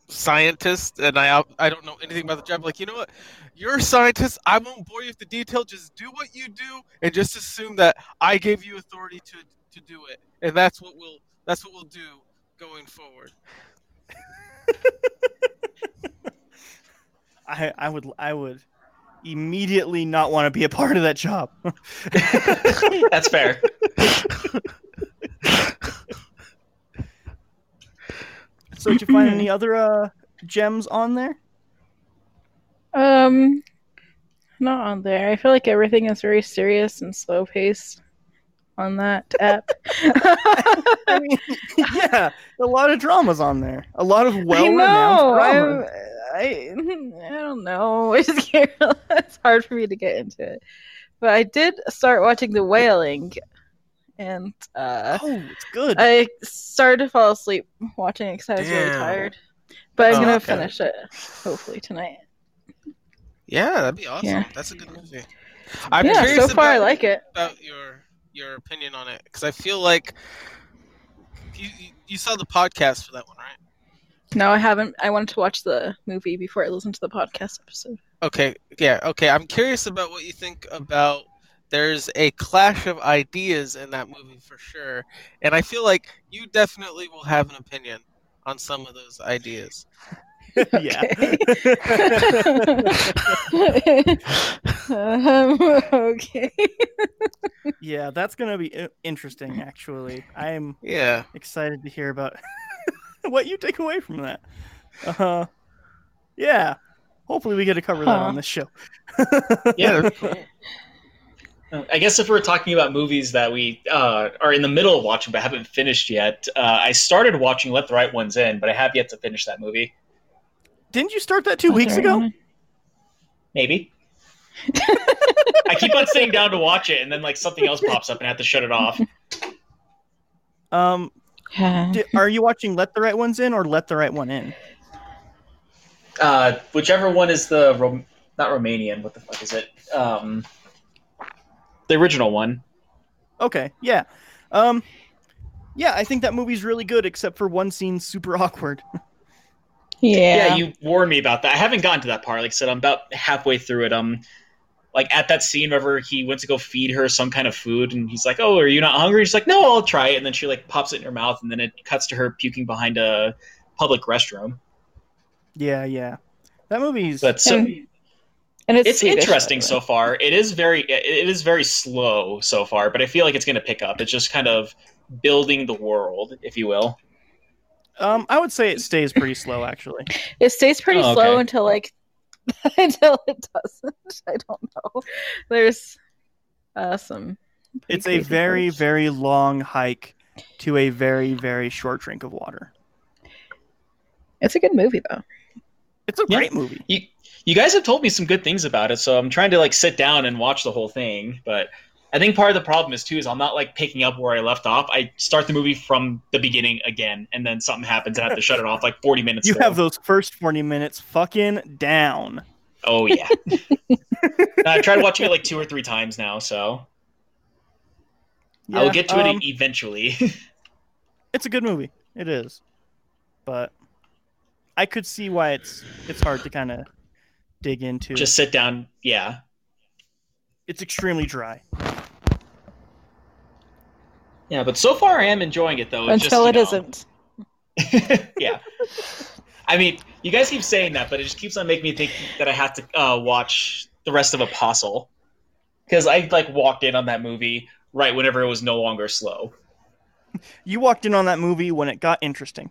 scientists and I I don't know anything about the job. Like, you know what? You're a scientist. I won't bore you with the detail. Just do what you do and just assume that I gave you authority to to do it. And that's what we'll that's what we'll do going forward. I I would I would immediately not want to be a part of that job. That's fair. so did you find any other uh, gems on there? Um, not on there. I feel like everything is very serious and slow paced on that app. I mean, yeah, a lot of dramas on there. A lot of well-renowned know. drama. I'm, I I don't know. I just can't. It's hard for me to get into it. But I did start watching The Wailing, and uh, Oh, it's good. I started to fall asleep watching it because I was really tired. But I'm Oh, gonna okay. finish it hopefully tonight. Yeah, that'd be awesome. Yeah. That's a good movie. I'm yeah, so curious far I like it. about your your opinion on it because I feel like you you- saw the podcast for that one, right? No, I haven't. I wanted to watch the movie before I listened to the podcast episode. Okay, yeah, okay. I'm curious about what you think about. There's a clash of ideas in that movie for sure, and I feel like you definitely will have an opinion on some of those ideas. yeah. um, okay. yeah, that's gonna be interesting. Actually, I'm Yeah, excited to hear about what you take away from that. Uh, yeah. Hopefully, we get to cover that on this show. Yeah. I guess if we're talking about movies that we uh, are in the middle of watching but haven't finished yet, uh, I started watching Let the Right Ones In, but I have yet to finish that movie. Didn't you start that two weeks ago? Maybe. I keep on sitting down to watch it, and then like something else pops up, and I have to shut it off. Um, Yeah. are you watching Let the Right Ones In or Let the Right One In? Uh, whichever one is the Rom- not Romanian. What the fuck is it? Um, the original one. Okay, yeah. Um, yeah, I think that movie's really good, except for one scene super awkward. Yeah. Yeah. you warned me about that. I haven't gotten to that part. Like I said, I'm about halfway through it. Um, like at that scene, whenever he went to go feed her some kind of food, and he's like, "Oh, are you not hungry?" She's like, "No, I'll try it." And then she like pops it in her mouth, and then it cuts to her puking behind a public restroom. Yeah, yeah. That movie's But so And- and it's, it's Swedish, interesting by so far. It is very it is very slow so far, but I feel like it's going to pick up. It's just kind of building the world, if you will. Um, I would say it stays pretty slow actually. It stays pretty Oh, slow until like until it doesn't. I don't know. There's uh, some. It's a very, parts. very long hike to a very, very short drink of water. It's a good movie though. It's a Yeah. great movie. You you guys have told me some good things about it, so I'm trying to like sit down and watch the whole thing. But I think part of the problem is too is I'm not like picking up where I left off. I start the movie from the beginning again, and then something happens and I have to shut it off like 40 minutes. You through. have those first 40 minutes fucking down. Oh yeah. I've tried watching it like two or three times now, so I will get to um, it eventually. It's a good movie. It is. But I could see why it's it's hard to kind of dig into. Just sit down. Yeah. it's extremely dry. Yeah, but so far I am enjoying it though. It's Until it just, you know- isn't. yeah. I mean, you guys keep saying that, but it just keeps on making me think that I have to uh, watch the rest of Apostle because I like walked in on that movie right whenever it was no longer slow. You walked in on that movie when it got interesting.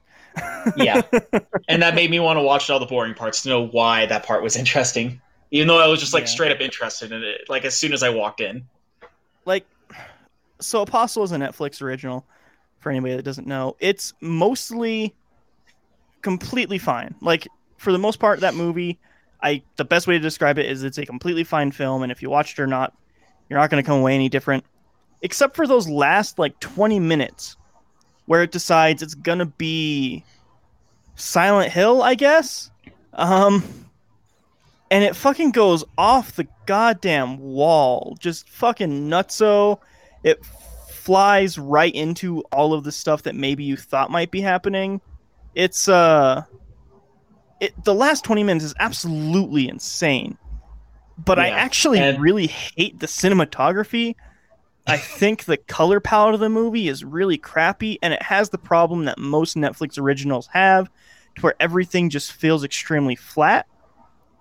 Yeah, and that made me want to watch all the boring parts to know why that part was interesting, even though I was just like Yeah. straight up interested in it. Like as soon as I walked in. like so apostle is a netflix original for anybody that doesn't know. It's mostly completely fine. Like for the most part that movie i the best way to describe it is it's a completely fine film and if you watched it or not you're not going to come away any different except for those last like 20 minutes where it decides it's going to be silent hill i guess? Um and it fucking goes off the goddamn wall. Just fucking nutso it flies right into all of the stuff that maybe you thought might be happening. It's uh it the last 20 minutes is absolutely insane. But i actually and- really hate the cinematography. I think the color palette of the movie is really crappy and it has the problem that most netflix originals have to where everything just feels extremely flat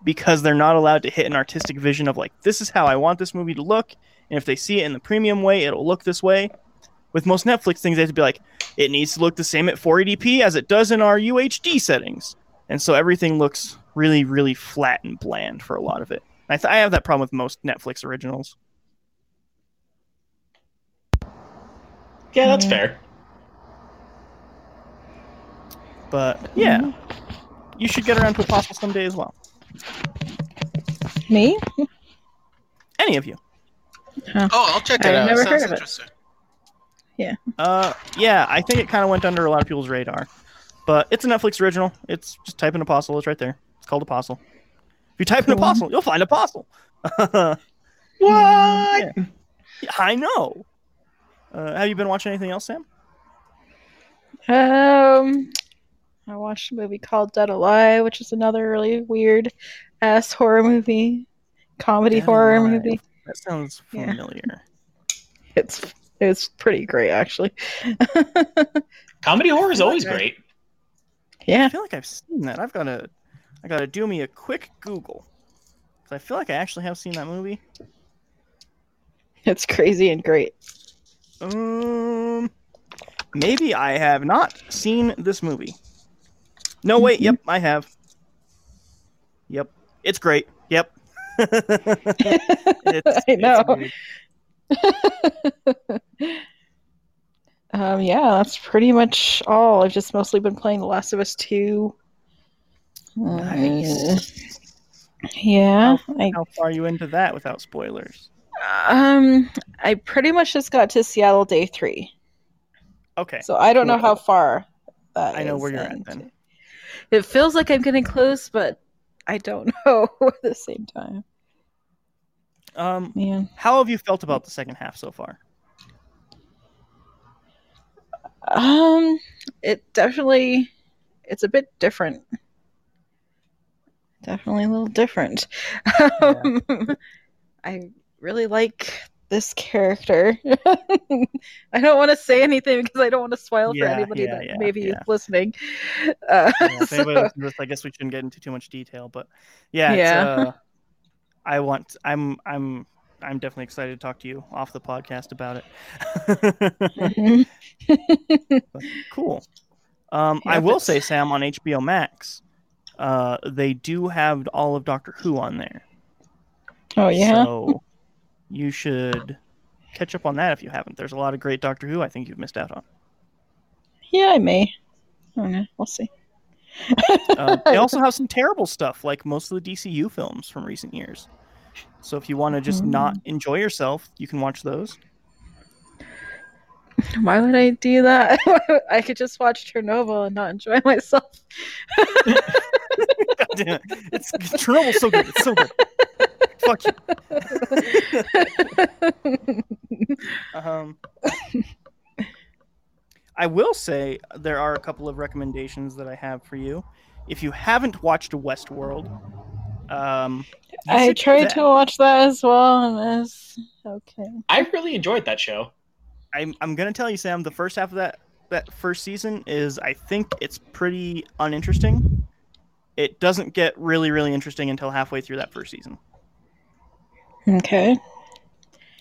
because they're not allowed to hit an artistic vision of like this is how I want this movie to look, and if they see it in the premium way, it'll look this way. With most Netflix things, they have to be like, it needs to look the same at 480p as it does in our UHD settings, and so everything looks really, really flat and bland for a lot of it. I, th- I have that problem with most Netflix originals. Yeah, that's Yeah. fair. But yeah, you should get around to a Apostle someday as well. Me? Any of you. Oh, I'll check it I've out. never Sounds heard of it. interesting. Uh, yeah, I think it kind of went under a lot of people's radar, but it's a Netflix original. It's just type in Apostle. It's right there. It's called Apostle. If you type in Apostle, you'll find Apostle. What? Yeah. I know. Uh, have you been watching anything else, Sam? Um, I watched a movie called Dead Alive, which is another really weird ass horror movie, comedy Dead horror Alive. movie. That sounds Yeah. familiar. It's it's pretty great actually. Comedy horror is always Okay. great. I yeah, I feel like I've seen that. I've got to, I got to do me a quick Google. 'Cause I feel like I actually have seen that movie. it's crazy and great. Um, maybe I have not seen this movie. No, wait. Yep, I have. Yep, it's great. Yep. It's- I know. um, yeah, that's pretty much all. I've just mostly been playing The Last of Us Two. Nice. Uh, yeah, I How far are you into that without spoilers? um I pretty much just got to Seattle Day Three, Okay. so I don't know how far. That I know is, where you're at then. It feels like I'm getting close, but I don't know at the same time. Um, Man. how have you felt about the second half so far? Um, it definitely, it's a bit different. Definitely a little different. Um, I really like this character. I don't want to say anything because I don't want to spoil Yeah, for anybody yeah, that yeah, maybe is listening. Uh, Yeah, if anybody so- I guess we shouldn't get into too much detail, but yeah, Yeah. Uh, I want. I'm. I'm. I'm definitely excited to talk to you off the podcast about it. Mhm. cool. Um, I will say, Sam, on HBO Max, uh, they do have all of Doctor Who on there. oh yeah. So you should catch up on that if you haven't. There's a lot of great Doctor Who I think you've missed out on. Yeah, I may. I don't know. We'll see. Uh, they also have some terrible stuff, like most of the DCU films from recent years. So if you want to just not enjoy yourself, you can watch those. Why would I do that? I could just watch Chernobyl and not enjoy myself. God damn it. It's Chernobyl's so good. It's so good. Fuck you. Um, I will say there are a couple of recommendations that I have for you. If you haven't watched Westworld, um, I tried that. to watch that as well, and it's okay. I really enjoyed that show. I'm I'm gonna tell you, Sam. The first half of that that first season is, I think, it's pretty uninteresting. It doesn't get really really interesting until halfway through that first season. Okay.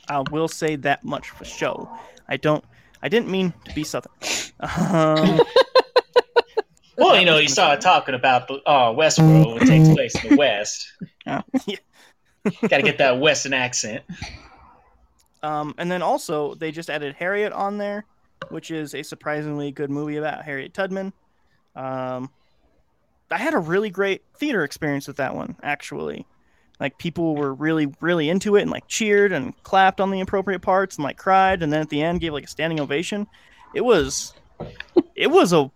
I will say that much for show. I don't. I didn't mean to be southern. Um, Well, you know, you started it talking about the uh, Westworld. It takes place in the West. Oh. Yeah. Got to get that Western accent. Um, and then also they just added Harriet on there, which is a surprisingly good movie about Harriet Tubman. Um, I had a really great theater experience with that one, actually. Like people were really, really into it and like cheered and clapped on the appropriate parts and like cried, and then at the end gave like a standing ovation. It was, it was a,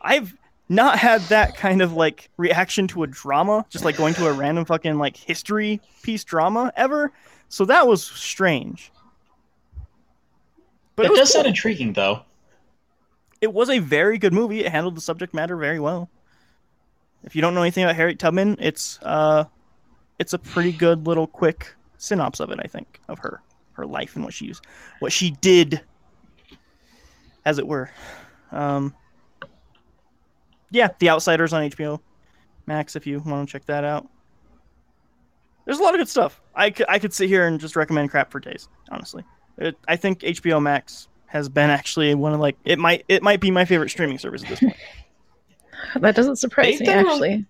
I've not had that kind of like reaction to a drama, just like going to a random fucking like history piece drama ever. So that was strange. But it was, does sound intriguing, though. it was a very good movie. It handled the subject matter very well. If you don't know anything about Harriet Tubman, it's uh, it's a pretty good little quick synopsis of it. I think of her, her life and what she used, what she did, as it were. Um, yeah, The Outsiders on HBO Max. If you want to check that out, there's a lot of good stuff. I could, I could sit here and just recommend crap for days. Honestly, it, I think HBO Max has been actually one of like it might it might be my favorite streaming service at this point. That doesn't surprise They've me, done a- actually.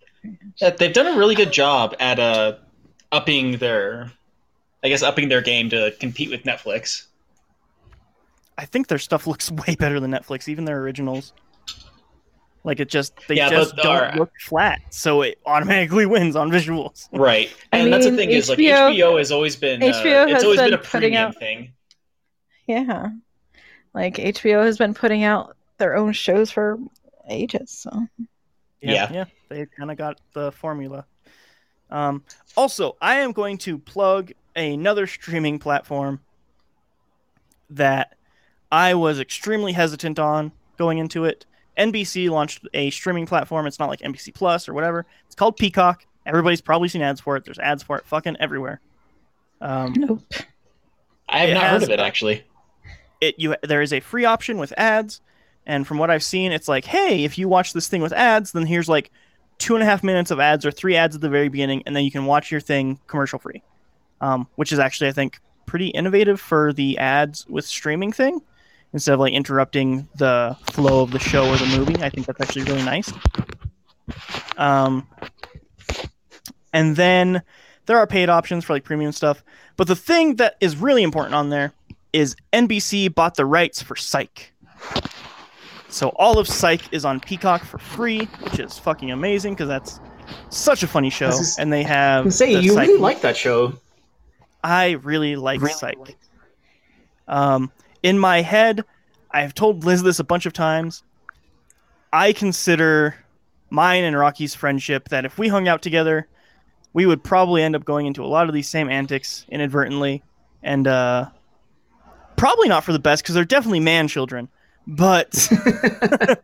Uh, They've done a really good job at uh, upping their, I guess, upping their game to compete with Netflix. I think their stuff looks way better than Netflix, even their originals. Like it just they Yeah, just don't our- look flat, so it automatically wins on visuals. Right, I and that's the mean, thing is like HBO HBO has always been uh, HBO it's has always been, been a premium out- thing. Yeah. Like HBO has been putting out their own shows for ages, so Yeah. yeah, they kind of got the formula. Um, also, I am going to plug another streaming platform that I was extremely hesitant on going into it. NBC launched a streaming platform. It's not like NBC Plus or whatever. It's called Peacock. Everybody's probably seen ads for it. There's ads for it fucking everywhere. Um, nope. I have not has heard of it actually. it you there is a free option with ads and from what i've seen it's like hey if you watch this thing with ads then here's like two and a half minutes of ads or three ads at the very beginning and then you can watch your thing commercial free. Um, which is actually i think pretty innovative for the ads with streaming thing. Instead of like interrupting the flow of the show or the movie i think that's actually really nice. Um, and then there are paid options for like premium stuff. But the thing that is really important on there is NBC bought the rights for Psych. So all of Psych is on Peacock for free, which is fucking amazing because that's such a funny show. Is- and they have Say the you Psych- really like that show. I really like Psych. Um, in my head, I've told Liz this a bunch of times. I consider mine and Rocky's friendship that if we hung out together, we would probably end up going into a lot of these same antics inadvertently, and uh, probably not for the best because they're definitely man children, but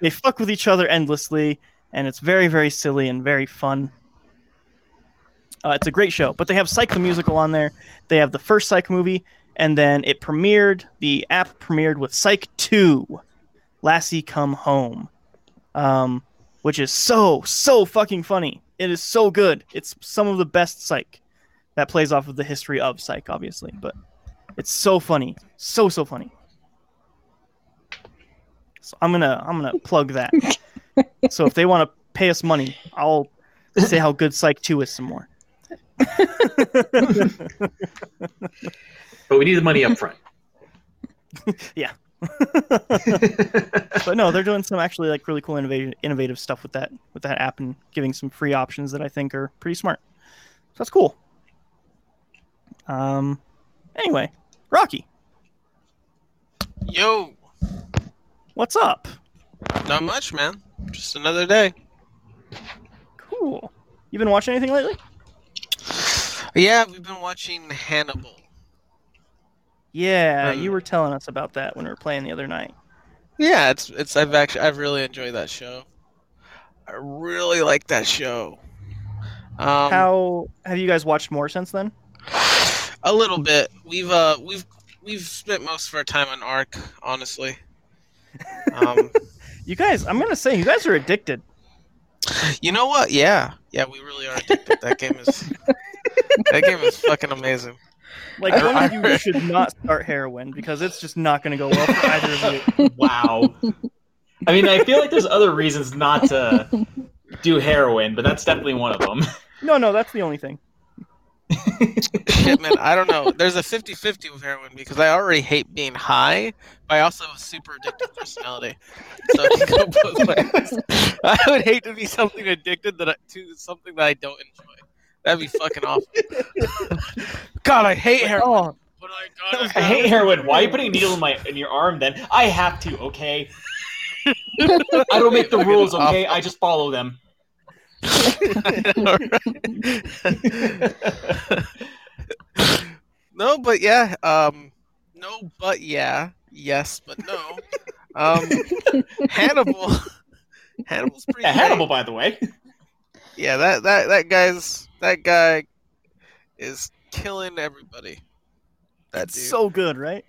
they fuck with each other endlessly, and it's very very silly and very fun. Uh, it's a great show, but they have Psych the musical on there. They have the first Psych movie, and then it premiered. The app premiered with Psych Two, Lassie Come Home, um, which is so so fucking funny. It is so good. It's some of the best Psych that plays off of the history of Psych, obviously, but it's so funny, so so funny. So I'm gonna I'm gonna plug that. so if they want to pay us money, I'll say how good Psych Two is some more. But we need the money up front. Yeah. but no, they're doing some actually like really cool innovative innovative stuff with that with that app and giving some free options that I think are pretty smart. So that's cool. Um anyway, Rocky, Yo, what's up? not much, man. Just another day. Cool. You been watching anything lately? Yeah, we've been watching Hannibal. Yeah, Um, you were telling us about that when we were playing the other night. Yeah, it's it's I've actually I've really enjoyed that show. I really like that show. Um, How have you guys watched more since then? a little bit. We've uh we've we've spent most of our time on Ark, honestly. Um, You guys, I'm gonna say you guys are addicted. you know what? Yeah, yeah, we really are addicted. That game is that game is fucking amazing. Like one of you should not start heroin because it's just not gonna go well for either of you. Wow. I mean, I feel like there's other reasons not to do heroin, but that's definitely one of them. No, no, that's the only thing. Shit, man, I don't know. There's a 50-50 with heroin because I already hate being high, but I also have a super addictive personality. So it can go both ways. I would hate to be something addicted that I, to something that I don't enjoy. That'd be fucking awful. God, I hate heroin. Oh, But I I hate heroin. Why are you putting a needle in my in your arm then? I have to, okay? I don't make the rules, okay? I just follow them. no, but yeah. Um, no, but yeah. Yes, but no. Um, Hannibal. Hannibal's pretty. Yeah. Hannibal, by the way. Yeah, that that that guy's that guy is killing everybody. That's so good, right?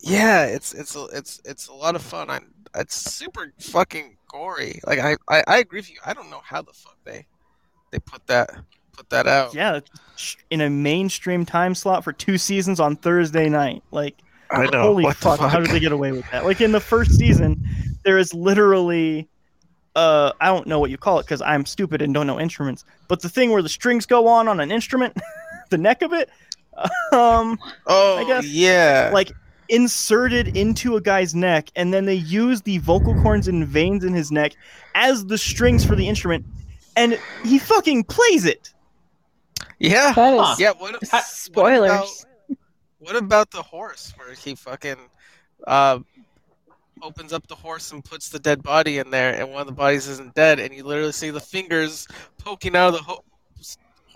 yeah, it's it's a, it's it's a lot of fun. I, it's super fucking gory. Like I, I I agree with you. I don't know how the fuck they they put that put that out. Yeah, in a mainstream time slot for two seasons on Thursday night. Like, I know. holy fuck, fuck? how did they get away with that? Like in the first season, there is literally, uh, I don't know what you call it because I'm stupid and don't know instruments. But the thing where the strings go on on an instrument, the neck of it, um, Oh, I guess, yeah. like inserted into a guy's neck, and then they use the vocal cords and veins in his neck as the strings for the instrument, and he fucking plays it. yeah. That is Huh. Yeah. What, what about, spoilers. what about the horse where he fucking uh, opens up the horse and puts the dead body in there, and one of the bodies isn't dead, and you literally see the fingers poking out of the ho-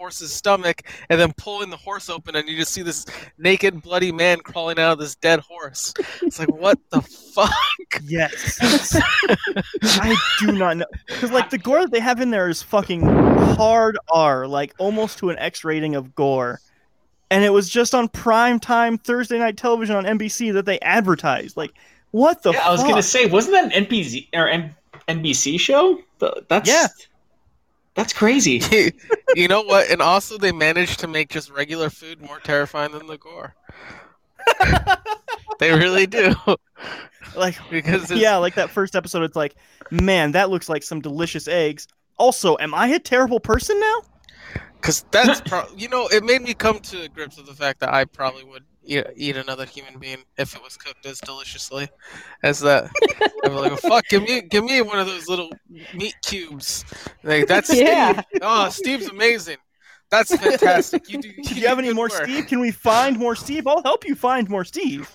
horse's stomach, and then pulling the horse open, and you just see this naked, bloody man crawling out of this dead horse. It's like, what the fuck? Yes. I do not know because like the gore that they have in there is fucking hard R, like almost to an X rating of gore, and it was just on prime time Thursday night television on NBC that they advertised. Like, what the? yeah, I was gonna say, wasn't that an NPZ or N- NBC show? That's Yeah. That's crazy. you know what? And also, they managed to make just regular food more terrifying than the gore. they really do. like, because it's, yeah, like that first episode. It's like, man, that looks like some delicious eggs. Also, am I a terrible person now? Because that's pro- you know, it made me come to grips with the fact that I probably would eat, eat another human being if it was cooked as deliciously as that. I'd be like, fuck, give me give me one of those little meat cubes. Like that's Yeah. Steve. Oh, Steve's amazing. That's fantastic. You do. You Do you have any more work. Steve? Can we find more Steve? I'll help you find more Steve.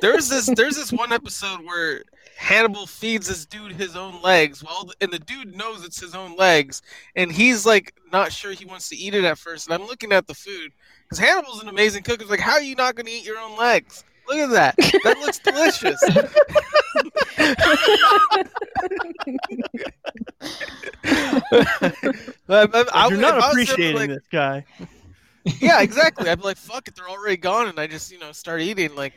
There's this there's this one episode where Hannibal feeds this dude his own legs, well, and the dude knows it's his own legs, and he's like not sure he wants to eat it at first. And I'm looking at the food because Hannibal's an amazing cook. It's like, how are you not going to eat your own legs? Look at that. That looks delicious. I, I, I You're not appreciating like, this guy. yeah, exactly. I'd be like, "Fuck it, they're already gone," and I just, you know, start eating. Like,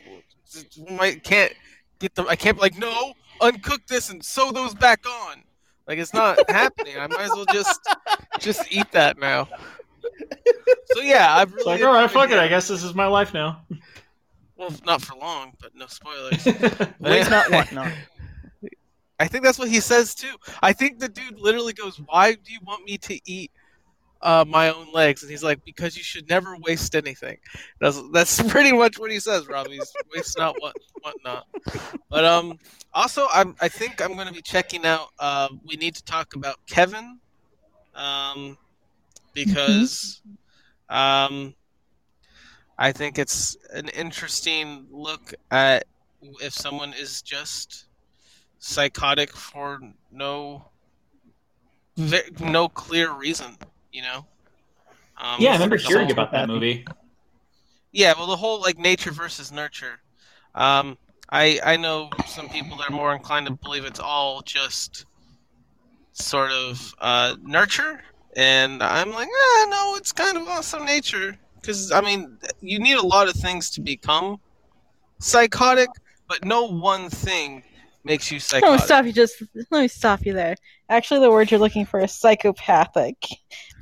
I can't get them. I can't be like, "No, uncook this and sew those back on." Like, it's not happening. I might as well just, just eat that now. So yeah, I've really It's like, all right, fuck it. I guess this is my life now. Well, not for long, but no spoilers. Waste not, want not. I think that's what he says too. I think the dude literally goes, "Why do you want me to eat uh, my own legs?" And he's like, "Because you should never waste anything." That's that's pretty much what he says, Robbie. He's waste not what what not. But um, also I'm I think I'm going to be checking out. Uh, we need to talk about Kevin, um, because um, I think it's an interesting look at if someone is just psychotic for no no clear reason, you know. Um, yeah, I remember hearing whole- about that movie. Yeah, well, the whole like nature versus nurture. Um, I I know some people that are more inclined to believe it's all just sort of uh, nurture, and I'm like, ah, no, it's kind of awesome nature because I mean, you need a lot of things to become psychotic, but no one thing makes you Let me psychotic. stop you. Just let me stop you there. Actually, the word you're looking for is psychopathic,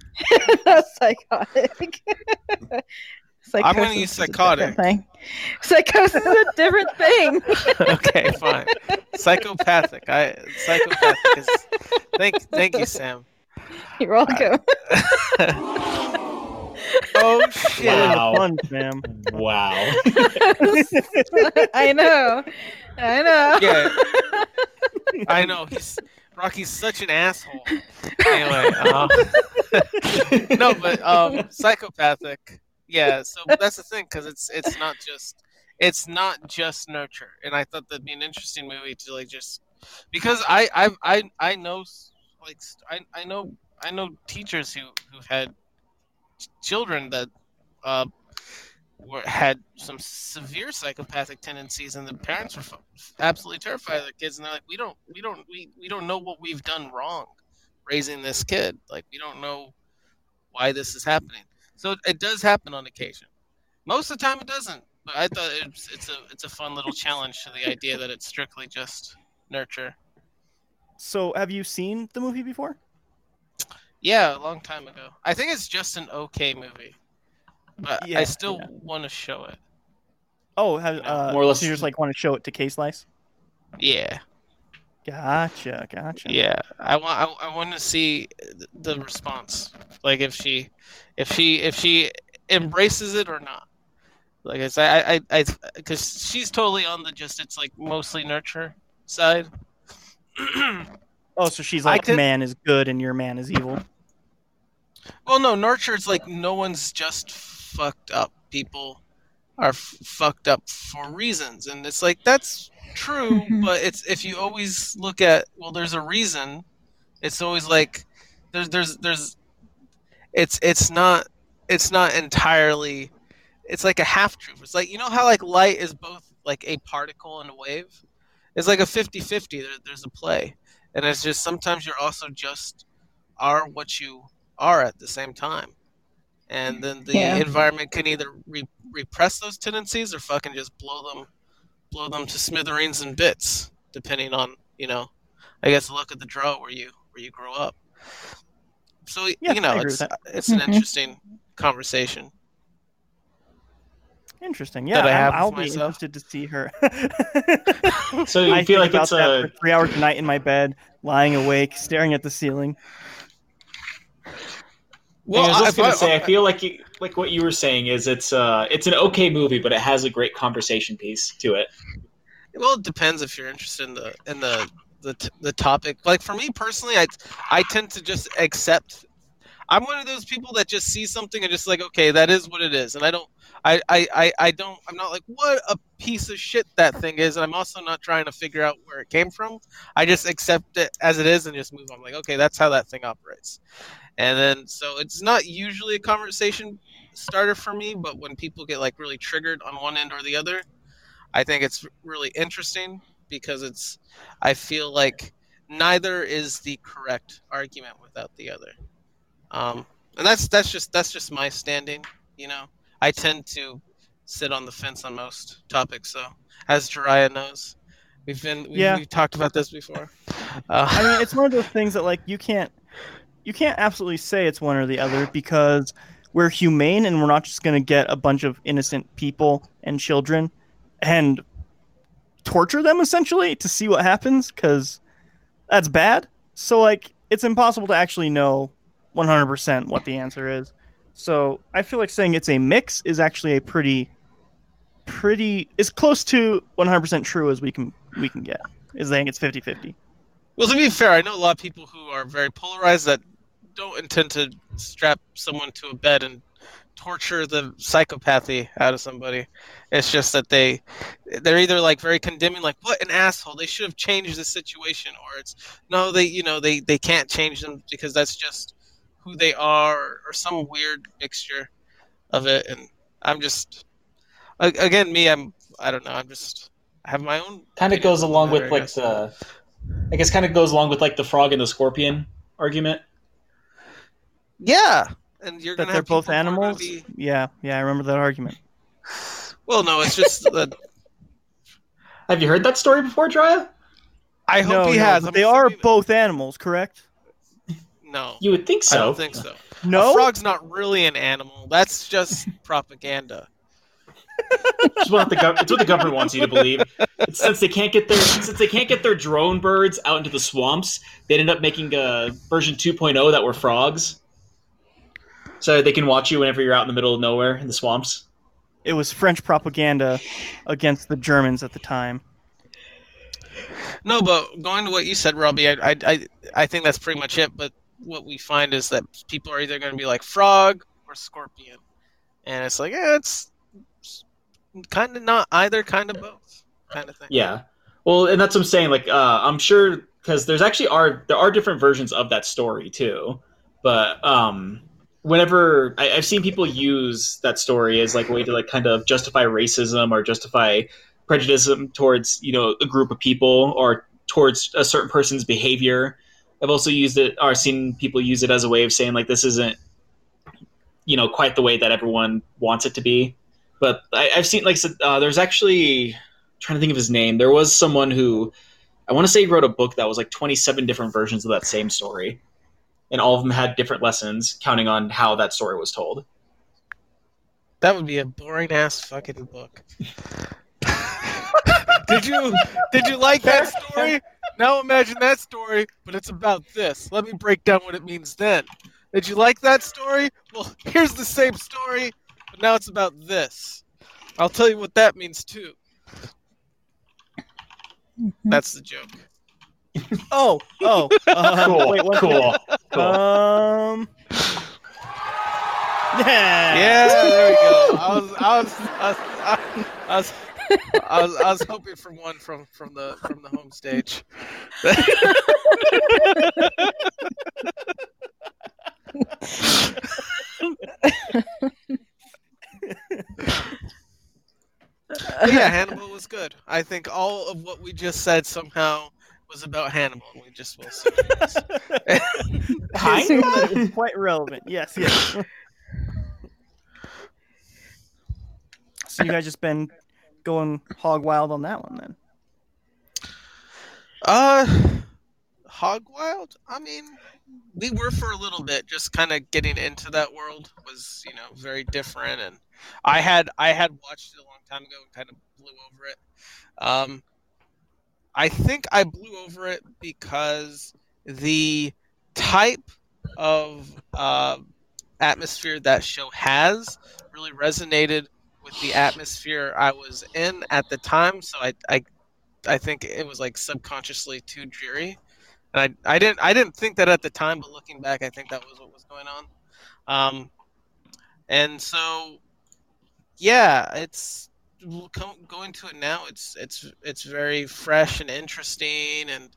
not psychotic. I'm gonna use is a different psychotic. Thing. Psychosis is a different thing. okay, fine. Psychopathic. I psychopathic is. Thank, thank you, Sam. You're welcome. Oh shit! Wow. Fun, Sam. Wow. I know. I know. Yeah. I know he's Rocky's such an asshole. Anyway, um, no, but um, psychopathic. Yeah, so that's the thing because it's it's not just it's not just nurture, and I thought that'd be an interesting movie to like just because I I I I know s- like I I know I know teachers who who've had ch- children that uh were had some severe psychopathic tendencies, and the parents were absolutely terrified of their kids, and they're like, we don't we don't we, we don't know what we've done wrong raising this kid. Like we don't know why this is happening. So it does happen on occasion. Most of the time, it doesn't. But I thought it's it's a it's a fun little challenge to the idea that it's strictly just nurture. So, have you seen the movie before? Yeah, a long time ago. I think it's just an okay movie, but Yeah, I still yeah. want to show it. Oh, have, uh, More or less- so you just like want to show it to K Slice? Yeah, Gotcha, gotcha. yeah. I want I, I want to see the response, like if she, if she if she embraces it or not. Like I said, I I because she's totally on the just it's like mostly nurture side. Oh, so she's like, could- man is good and your man is evil. Well, no, nurture is like no one's just fucked up. People are f- fucked up for reasons, and it's like that's true. Mhm. but it's if you always look at well, there's a reason. It's always like there's there's there's it's it's not it's not entirely. It's like a half truth. It's like you know how like light is both like a particle and a wave. It's like a 50-50. There, there's a play, and it's just sometimes you're also just are what you are at the same time. And then the Yeah. environment can either re- repress those tendencies or fucking just blow them, blow them to smithereens and bits, depending on you know, I guess luck of the draw where you where you grow up. So Yeah, you know, it's it's an Mhm. interesting conversation. Interesting. Yeah, I I'm- have I'll be myself. interested to see her. So you I feel like about it's that a three hours a night in my bed, lying awake, staring at the ceiling. Well, I was just if gonna I- say, I feel like you, like what you were saying is it's uh it's an okay movie, but it has a great conversation piece to it. Well, it depends if you're interested in the in the the, t- the topic. Like for me personally, I I tend to just accept. I'm one of those people that just see something and just like, okay, that is what it is, and I don't. I, I, I, don't I'm not like what a piece of shit that thing is and I'm also not trying to figure out where it came from. I just accept it as it is and just move on. Like, okay, that's how that thing operates. And then so it's not usually a conversation starter for me, but when people get like really triggered on one end or the other, I think it's really interesting because it's I feel like neither is the correct argument without the other. Um, and that's that's just that's just my standing, you know. I tend to sit on the fence on most topics, so as Jiraiya knows, we've been we've, Yeah. we've talked about this before. Uh, I mean, it's one of those things that like you can't you can't absolutely say it's one or the other because we're humane and we're not just going to get a bunch of innocent people and children and torture them essentially to see what happens cuz that's bad. So like it's impossible to actually know 100% what the answer is. So I feel like saying it's a mix is actually a pretty pretty is close to 100% true as we can we can get. Is saying it's 50-50. Well, to be fair, I know a lot of people who are very polarized that don't intend to strap someone to a bed and torture the psychopathy out of somebody. It's just that they they're either like very condemning, like what an asshole, they should have changed the situation, or it's no, they you know they they can't change them because that's just who they are, or some weird mixture of it. And I'm just again me, I'm I don't know, I'm just I have my own Kind of goes along with like the, I guess, kind of goes along with like the frog and the scorpion argument. Yeah, and you're that gonna they're have both people who are gonna animals. be- Yeah, yeah, I remember that argument. Well, no, it's just that Have you heard that story before, Drya? I hope no, he no, has. they are both animals, correct? No, You would think so. I don't think so. No. A frog's not really an animal. That's just propaganda. It's what the gov- it's what the government wants you to believe. It's since they can't get their since they can't get their drone birds out into the swamps, they ended up making a version 2.0 that were frogs, so they can watch you whenever you're out in the middle of nowhere in the swamps. It was French propaganda against the Germans at the time. No, but going to what you said, Robbie, I, I, I, I think that's pretty much it. But what we find is that people are either going to be like frog or scorpion, and it's like, yeah, it's kind of not either, kind of both, kind of thing. Yeah. Well, and that's what I'm saying. Like, uh, I'm sure because there's actually are there are different versions of that story too. But um, whenever I, I've seen people use that story as like a way to like kind of justify racism or justify prejudice towards you know a group of people or towards a certain person's behavior. I've also used it or seen people use it as a way of saying like this isn't you know quite the way that everyone wants it to be. But I, I've seen like I said, uh, there's actually trying to think of his name. There was someone who I want to say he wrote a book that was like 27 different versions of that same story, and all of them had different lessons, counting on how that story was told. That would be a boring ass fucking book. did you did you like that story? Now imagine that story, but it's about this. Let me break down what it means then. Did you like that story? Well, here's the same story, but now it's about this. I'll tell you what that means too. That's the joke. Oh, oh. Uh, Cool, Wait, one cool, cool. Um. Yeah. Yeah, there we go. I was, I was, I was, I was, I was, I was hoping for one from from the from the home stage. Yeah, Hannibal was good. I think all of what we just said somehow was about Hannibal. We just will see. Kinda? It's quite relevant. Yes, yes. so you guys just been going hog wild on that one then? Uh, Hog Wild. I mean, we were for a little bit, just kind of getting into that world was, you know, very different. And I had I had watched it a long time ago and kind of blew over it. Um, I think I blew over it because the type of uh, atmosphere that show has really resonated with the atmosphere I was in at the time. So I, I I think it was like subconsciously too dreary, and I I didn't I didn't think that at the time, but looking back, I think that was what was going on. Um, and so, yeah, it's come, going to it now. It's it's it's very fresh and interesting, and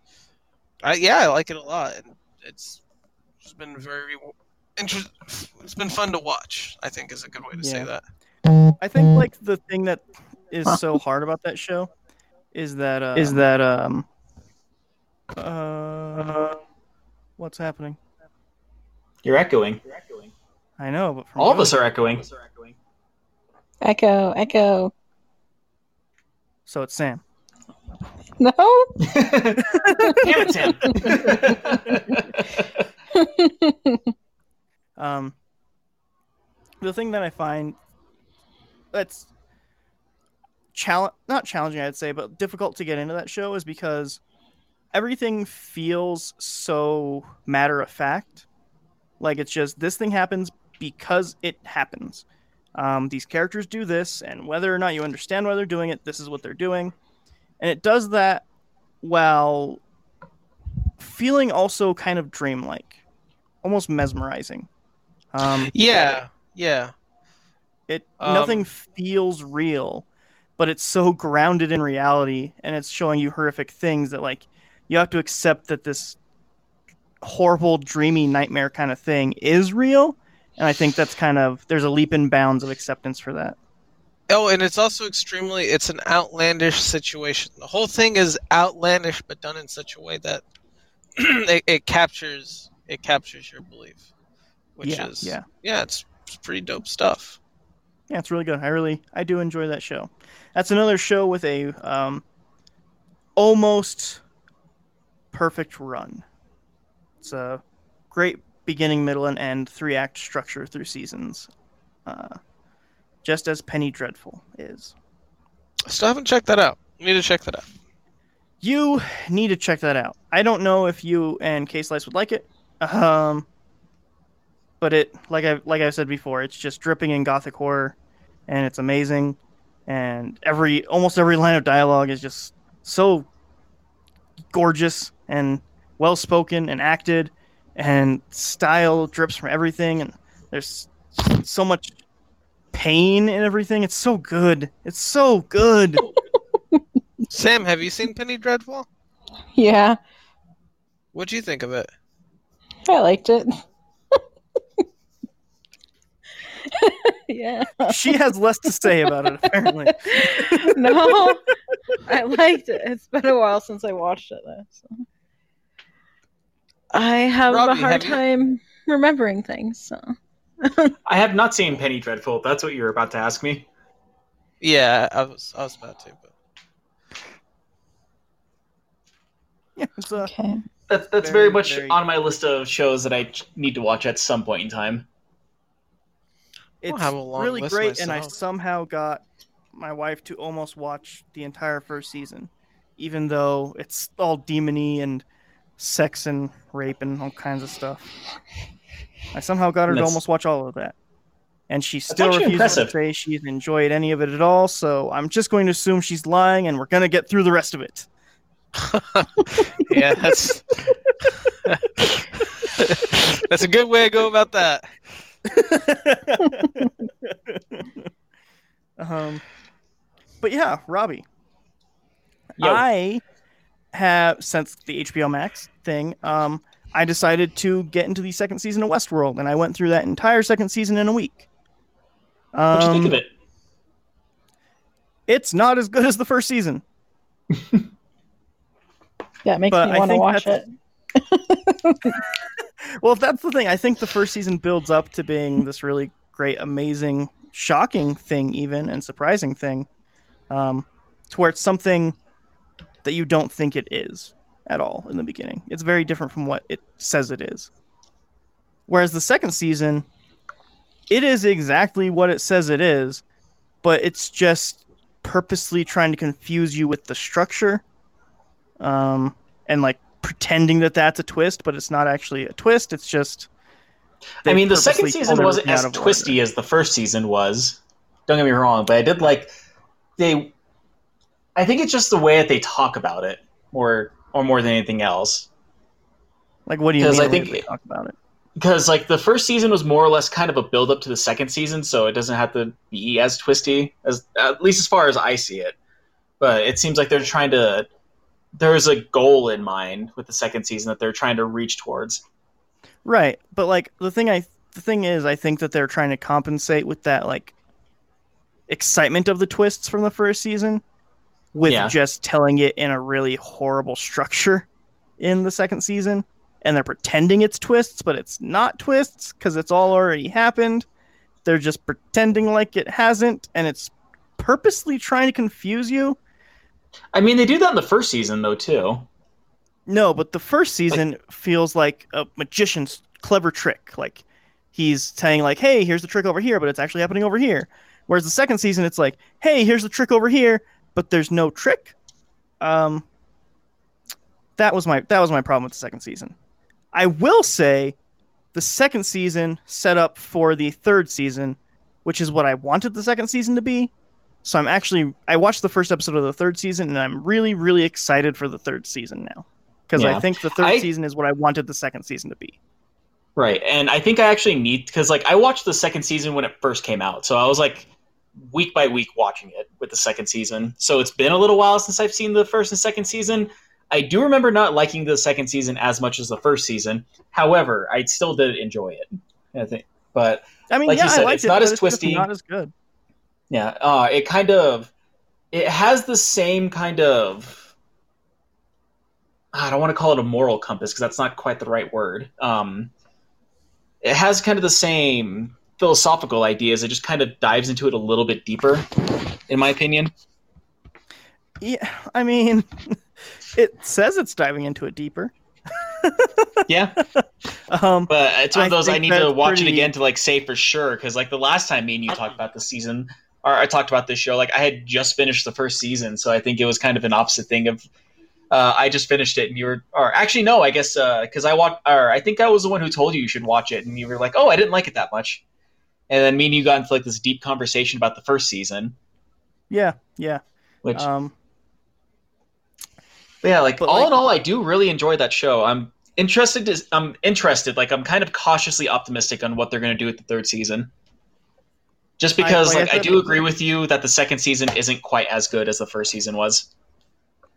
I yeah I like it a lot, and it's it's been very interest. It's been fun to watch. I think is a good way to say that. I think like the thing that is so hard about that show is that uh, is that um uh what's happening? You're echoing. I know, but from All of us are echoing. Echo, echo. So it's Sam. No? Damn it, Sam. Um, the thing that I find that's challenge not challenging, I'd say, but difficult to get into that show is because everything feels so matter of fact. Like it's just this thing happens because it happens. Um, these characters do this, and whether or not you understand why they're doing it, this is what they're doing, and it does that while feeling also kind of dreamlike, almost mesmerizing. Um, Yeah, yeah. It Um, nothing feels real, but it's so grounded in reality, and it's showing you horrific things that like you have to accept that this horrible, dreamy nightmare kind of thing is real. And I think that's kind of there's a leap in bounds of acceptance for that. Oh, and it's also extremely it's an outlandish situation. The whole thing is outlandish but done in such a way that it, it captures it captures your belief. Which Yeah, is yeah. yeah, it's, it's pretty dope stuff. Yeah, it's really good. I really I do enjoy that show. That's another show with a um, almost perfect run. It's a great beginning, middle, and end three act structure through seasons, uh, just as Penny Dreadful is. Still haven't checked that out. Need to check that out. You need to check that out. I don't know if you and K Slice would like it, um, but it like I like I said before, it's just dripping in gothic horror, and it's amazing. And every almost every line of dialogue is just so gorgeous and well spoken and acted, and style drips from everything. And there's so much pain in everything. It's so good. It's so good. Sam, have you seen Penny Dreadful? Yeah, What'd you think of it? I liked it. yeah. she has less to say about it apparently. no, I liked it. It's been a while since I watched it though. So. I have a hard have you- time remembering things. So I have not seen Penny Dreadful. That's what you were about to ask me. Yeah, I was I was about to, but Yeah, it's a uh, okay. That's that's Very, very, much very- on my list of shows that I ch- need to watch at some point in time. It's have a long really list great, and I somehow got my wife to almost watch the entire first season, even though it's all demony and sex and rape and all kinds of stuff. I somehow got her to almost watch all of that, and she still actually refuses to say she's enjoyed any of it at all. So I'm just going to assume she's lying, and we're gonna get through the rest of it. yeah, that's that's a good way to go about that. um, but yeah, Robbie, Yo. I have since the HBO Max thing. Um, I decided to get into the second season of Westworld, and I went through that entire second season in a week. Um, What'd you think of it? It's not as good as the first season. Yeah, it makes But me want to watch it. Well, that's the thing. I think the first season builds up to being this really great, amazing, shocking thing, even and surprising thing, um, to where it's something that you don't think it is at all in the beginning. It's very different from what it says it is. Whereas the second season, it is exactly what it says it is, but it's just purposely trying to confuse you with the structure, um, and like pretending that that's a twist, but it's not actually a twist. It's just. I mean, the second season wasn't as twisty order. as the first season was. Don't get me wrong, but I did like they. I think it's just the way that they talk about it, or or more than anything else. Like, what do you mean? I think- they talk about it. Because like the first season was more or less kind of a build up to the second season, so it doesn't have to be as twisty as at least as far as I see it. But it seems like they're trying to. There's a goal in mind with the second season that they're trying to reach towards. Right, but like the thing I the thing is, I think that they're trying to compensate with that like excitement of the twists from the first season, with Yeah. just telling it in a really horrible structure in the second season, and they're pretending it's twists, but it's not twists because it's all already happened. They're just pretending like it hasn't, and it's purposely trying to confuse you. I mean, they do that in the first season though too. No, but the first season feels like a magician's clever trick. Like he's saying like, "Hey, here's the trick over here," but it's actually happening over here. Whereas the second season, it's like, "Hey, here's the trick over here," but there's no trick. Um, that was my that was my problem with the second season. I will say, the second season set up for the third season, which is what I wanted the second season to be. So I'm actually I watched the first episode of the third season, and I'm really really excited for the third season now because I think the third I- season is what I wanted the second season to be. Right, and I think I actually need because like I watched the second season when it first came out, so I was like week by week watching it with the second season. So it's been a little while since I've seen the first and second season. I do remember not liking the second season as much as the first season. However, I still did enjoy it. I think, but I mean, Like yeah, you said, I liked it's it, not as twisty. not as good. Yeah, uh, it kind of it has the same kind of I don't want to call it a moral compass because that's not quite the right word. Um, it has kind of the same philosophical ideas. It just kind of dives into it a little bit deeper, in my opinion. Yeah, I mean, It says it's diving into it deeper. Yeah, Um, but it's one of those I think need to watch it again to like say for sure because like the last time me and you talked about the season I talked about this show, like I had just finished the first season, so I think it was kind of an opposite thing of. Uh, I just finished it, and you were, or actually, no, I guess because I watched, or I think I was the one who told you you should watch it, and you were like, "Oh, I didn't like it that much," and then me and you got into like this deep conversation about the first season, yeah, yeah. which Um, But yeah, like all like- in all, I do really enjoy that show. I'm interested. To, I'm interested. Like I'm kind of cautiously optimistic on what they're going to do with the third season. Just because, like I like, I, do agree with you that the second season isn't quite as good as the first season was.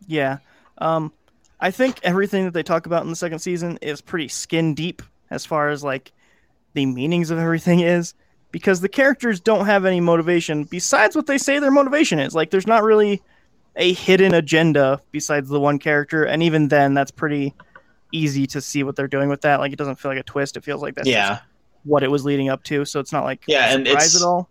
Yeah. Um, I think everything that they talk about in the second season is pretty skin deep as far as like the meanings of everything is because the characters don't have any motivation besides what they say their motivation is. Like there's not really a hidden agenda besides the one character and even then that's pretty easy to see what they're doing with that. Like it doesn't feel like a twist. It feels like that's yeah, what it was leading up to. So it's not like Yeah, a and surprise it's- at all.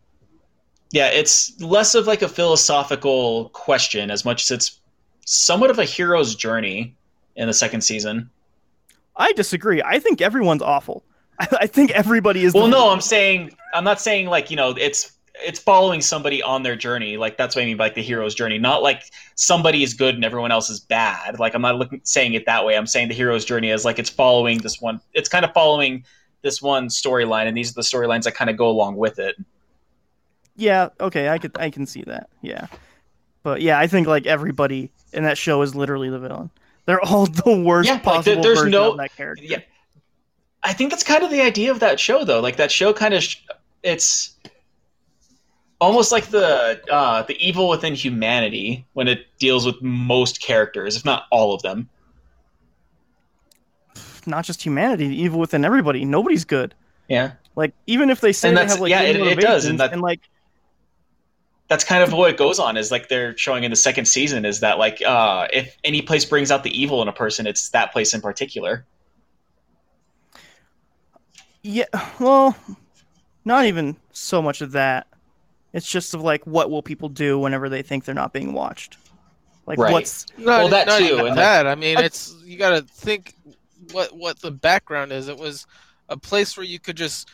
Yeah. It's less of like a philosophical question as much as it's somewhat of a hero's journey in the second season. I disagree. I think everyone's awful. I, I think everybody is. Well, no, I'm saying I'm not saying like you know it's it's following somebody on their journey. Like that's what I mean by like the hero's journey. Not like somebody is good and everyone else is bad. Like I'm not looking saying it that way. I'm saying the hero's journey is like it's following this one. It's kind of following this one storyline, and these are the storylines that kind of go along with it. Yeah, okay, I could I can see that. Yeah. But yeah, I think like everybody in that show is literally the villain. They're all the worst Yeah, possible there- there's version no- of that character. Yeah, I think that's kind of the idea of that show, though. Like that show kind of sh- it's almost like the uh, the evil within humanity when it deals with most characters, if not all of them. Not just humanity, the evil within everybody. Nobody's good. Yeah. Like even if they say they have like yeah, it- it does, and that- and like that's kind of what it goes on is like they're showing in the second season is that like uh if any place brings out the evil in a person it's that place in particular yeah, well, not even so much of that. It's just of like what will people do whenever they think they're not being watched. Like Right. what's Not, Well, that not too, even and, like- that. I mean, it's you got to think what what the background is. It was a place where you could just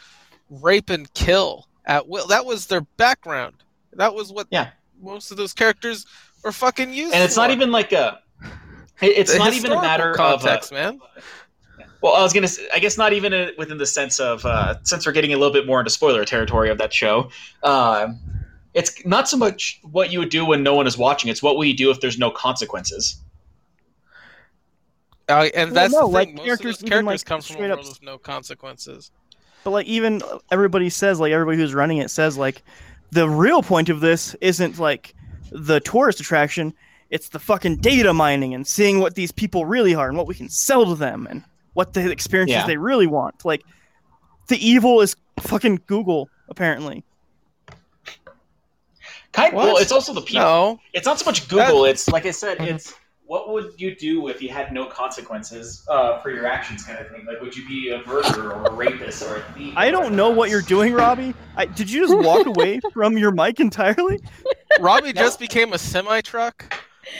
rape and kill at will. That was their background. That was what Yeah. most of those characters were fucking used. and it's not even like a it's The not even a matter context, of uh, man. well i was gonna say, i guess not even uh within the sense of uh since we're getting a little bit more into spoiler territory of that show um it's not so much what you would do when no one is watching it's what will you do if there's no consequences Uh, and Well, that's no, the like. Most characters of those even, characters like, come from straight a up with no consequences. But like even everybody says, like everybody who's running it says, like the real point of this isn't like the tourist attraction. It's the fucking data mining and seeing what these people really are and what we can sell to them and what the experiences Yeah. they really want. Like the evil is fucking Google, apparently. kind What? well it's also the people No, it's not so much Google. It's like I said. It's what would you do if you had no consequences uh, for your actions, kind of thing. Like, would you be a murderer or a rapist or a thief? I don't know what you're doing, Robbie. I, did you just walk away from your mic entirely? Robbie just became a semi truck.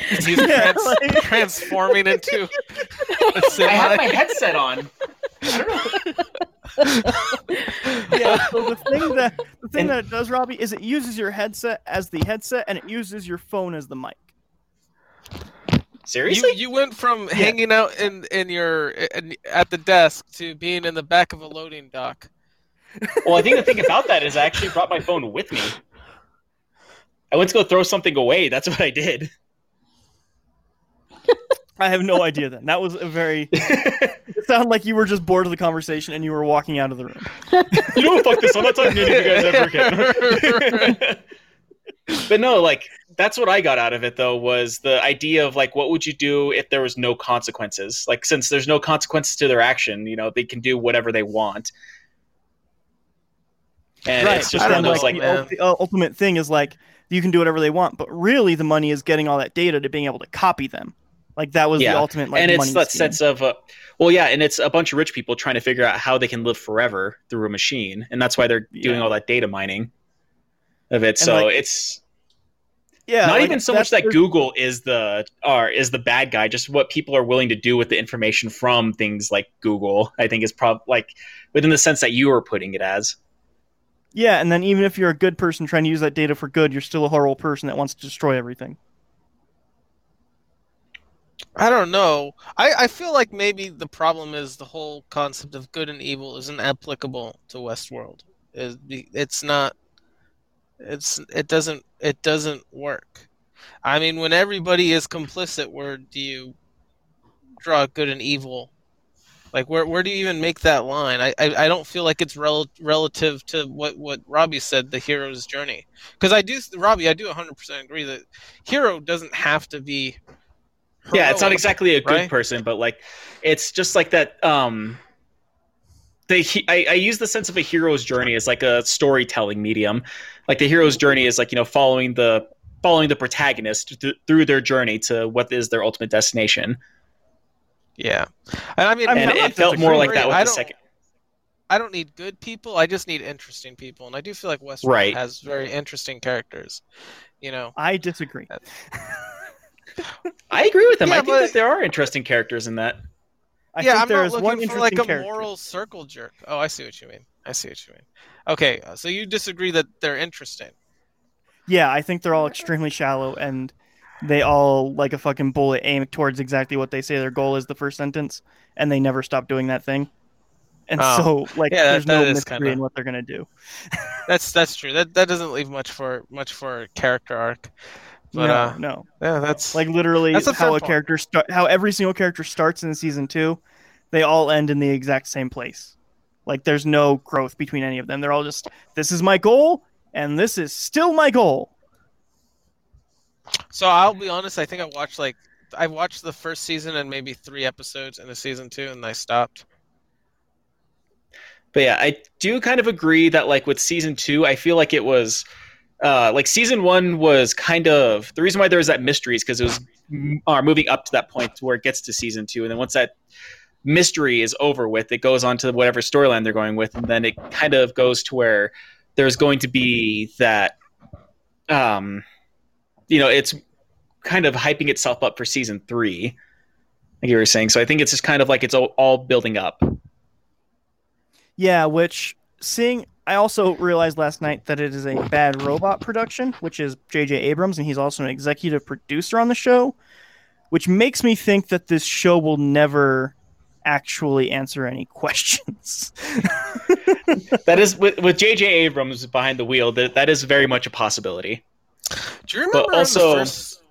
He's Yeah, trans- like- transforming into I have my headset on. I don't know. yeah. So the thing that the thing And- that it does, Robbie, is it uses your headset as the headset and it uses your phone as the mic. Seriously? You, you went from hanging out in in your in, at the desk to being in the back of a loading dock. well, I think the thing about that is I actually brought my phone with me. I went to go throw something away. That's what I did. I have no idea. Then that was a very. It sounded like you were just bored of the conversation and you were walking out of the room. you know what? Fuck this. I'm not talking to any of you guys ever again. but no, like that's what I got out of it though was the idea of like what would you do if there was no consequences? Like since there's no consequences to their action, you know, they can do whatever they want. And it's just one of those know, like the, man. ul- the ul- ultimate thing is like you can do whatever they want, but really the money is getting all that data to being able to copy them. Like that was Yeah. the ultimate like and it's money that scheme. sense of uh, well yeah and it's a bunch of rich people trying to figure out how they can live forever through a machine and that's why they're doing Yeah. all that data mining of it And, so like- it's Yeah, Not like, even so much that Google is the or is the bad guy, just what people are willing to do with the information from things like Google. I think is probably like within the sense that you are putting it as. Yeah, and then even if you're a good person trying to use that data for good, you're still a horrible person that wants to destroy everything. I don't know. I, I feel like maybe the problem is the whole concept of good and evil isn't applicable to Westworld. Is it's not. It's it doesn't it doesn't work. I mean, when everybody is complicit, where do you draw good and evil? Like where where do you even make that line? I I, I don't feel like it's rel- relative to what what Robbie said, the hero's journey. Because I do, Robbie, I do 100% agree that hero doesn't have to be. Yeah, it's not exactly a good right? person, but like it's just like that. Um, the he- I, I use the sense of a hero's journey as like a storytelling medium. Like the hero's journey is like you know following the following the protagonist th- through their journey to what is their ultimate destination. Yeah, and I mean, and I'm it not felt more like that with I the second. I don't need good people. I just need interesting people, and I do feel like Westworld Right. has very interesting characters. You know, I disagree. I agree with them. Yeah, I think but- that there are interesting characters in that. I yeah, think I'm there not is looking one for like a character. moral circle jerk. Oh, I see what you mean. I see what you mean. Okay, uh, so you disagree that they're interesting. Yeah, I think they're all extremely shallow and they all like a fucking bullet aim towards exactly what they say their goal is the first sentence and they never stop doing that thing. And Oh. so like Yeah, there's that no is mystery kinda- in what they're going to do. That's that's true. That that doesn't leave much for much for character arc. But no, uh, no. yeah, that's Like literally That's how a character start how every single character starts in season 2, they all end in the exact same place. Like there's no growth between any of them. They're all just this is my goal and this is still my goal. So I'll be honest. I think I watched like I watched the first season and maybe three episodes in the season two, and I stopped. But yeah, I do kind of agree that like with season two, I feel like it was uh, like season one was kind of the reason why there was that mystery is because it was uh, moving up to that point to where it gets to season two, and then once that mystery is over with, it goes on to whatever storyline they're going with, and then it kind of goes to where there's going to be that, um, you know, it's kind of hyping itself up for season three, like you were saying. So I think it's just kind of like it's all, all building up. Yeah, which seeing I also realized last night that it is a bad robot production, which is J.J. Abrams, and he's also an executive producer on the show, which makes me think that this show will never actually answer any questions. That is with with J.J. Abrams behind the wheel. That that is very much a possibility. Do you remember in also- the first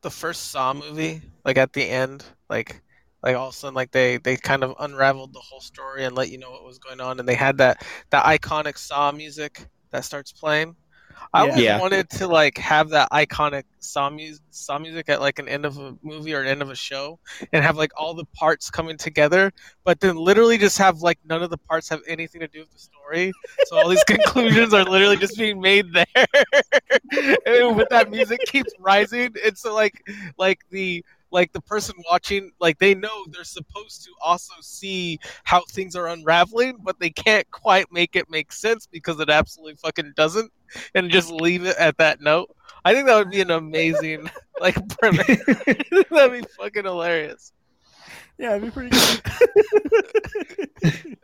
the first Saw movie? Like at the end, like like all of a sudden like they they kind of unraveled the whole story and let you know what was going on, and they had that that iconic Saw music that starts playing. I Yeah. always Yeah. wanted to like have that iconic Saw music, Saw music at like an end of a movie or an end of a show, and have like all the parts coming together, but then literally just have like none of the parts have anything to do with the story. So all these conclusions are literally just being made there, and with that music keeps rising. And so like like the like the person watching like they know they're supposed to also see how things are unraveling but they can't quite make it make sense because it absolutely fucking doesn't and just leave it at that note i think that would be an amazing like premise that'd be fucking hilarious yeah, it'd be pretty good.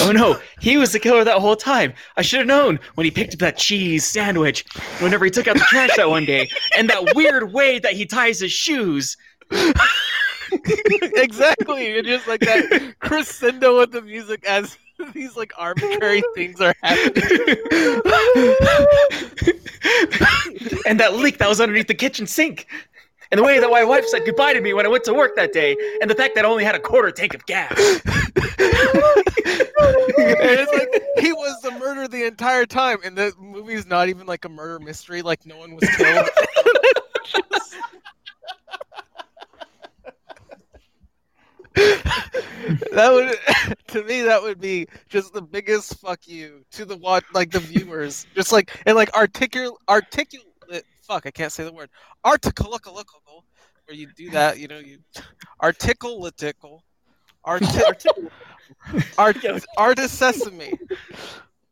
Oh no, he was the killer that whole time. I should have known when he picked up that cheese sandwich. Whenever he took out the trash that one day, and that weird way that he ties his shoes. exactly and just like that crescendo with the music as these like arbitrary things are happening and that leak that was underneath the kitchen sink. And the way that my wife said goodbye to me when I went to work that day, and the fact that I only had a quarter tank of gas. and it's like he was the murderer the entire time, and the movie's not even like a murder mystery. Like no one was killed. that would, to me, that would be just the biggest fuck you to the what, like the viewers, just like and like articulate, articulate. Fuck, I can't say the word. Articulate, where you do that, you know, you articulatical, arti- art, artist sesame,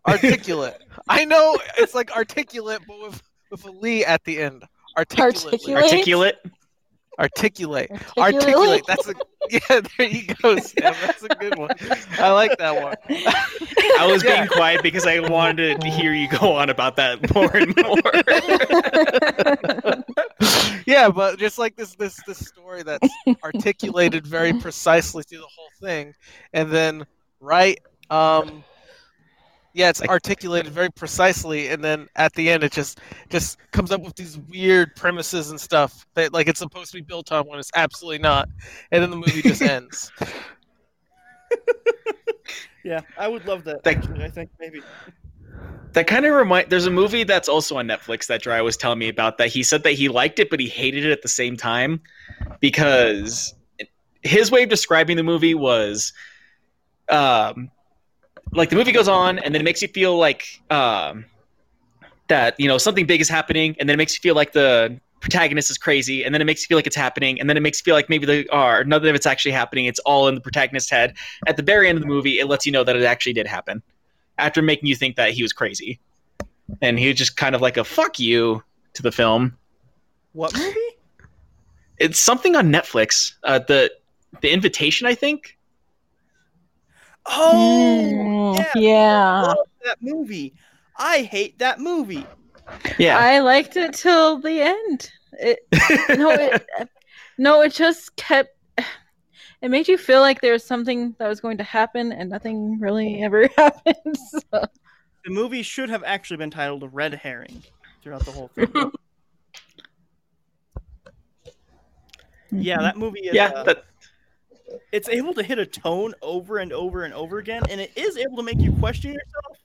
articulate. I know it's like articulate, but with with a lee at the end. articulately. Articulate? Articulate. Articulate. Articulately? Articulate. That's a yeah. There you go, Sam. That's a good one. I like that one. I was Yeah. being quiet because I wanted to hear you go on about that more and more. yeah, but just like this this this story that's articulated very precisely through the whole thing, and then right, um, yeah, it's Like- articulated very precisely, and then at the end it just just comes up with these weird premises and stuff that like it's supposed to be built on when it's absolutely not, and then the movie just ends. Yeah, I would love that. Like- actually, I think maybe. that kind of remind. There's a movie that's also on Netflix that Dry was telling me about. That he said that he liked it, but he hated it at the same time because his way of describing the movie was, um, like the movie goes on and then it makes you feel like um, that you know something big is happening, and then it makes you feel like the protagonist is crazy, and then it makes you feel like it's happening, and then it makes you feel like maybe they are none of it's actually happening. It's all in the protagonist's head. At the very end of the movie, it lets you know that it actually did happen, after making you think that he was crazy, and he was just kind of like a fuck you to the film. What movie? It's something on Netflix. Uh, the the invitation, I think. Oh, Mm, yeah. yeah. that movie. I hate that movie. Yeah, I liked it till the end. It no, it no, it just kept. It made you feel like there was something that was going to happen, and nothing really ever happened. So. The movie should have actually been titled Red Herring throughout the whole thing. yeah, that movie is. yeah. uh, That, it's able to hit a tone over and over and over again, and it is able to make you question yourself.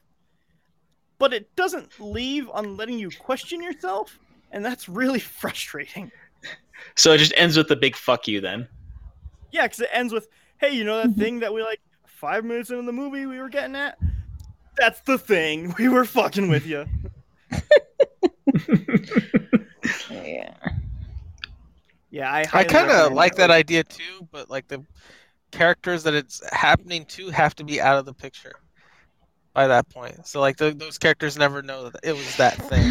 But it doesn't leave on letting you question yourself, and that's really frustrating. so it just ends with the big fuck you. Then. Yeah, because it ends with, "Hey, you know that mm-hmm. thing that we like five minutes into the movie we were getting at? That's the thing. We were fucking with you." Yeah. Yeah, I. I kind of like that movie. idea too, but like the characters that it's happening to have to be out of the picture by that point. So like the, those characters never know that it was that thing.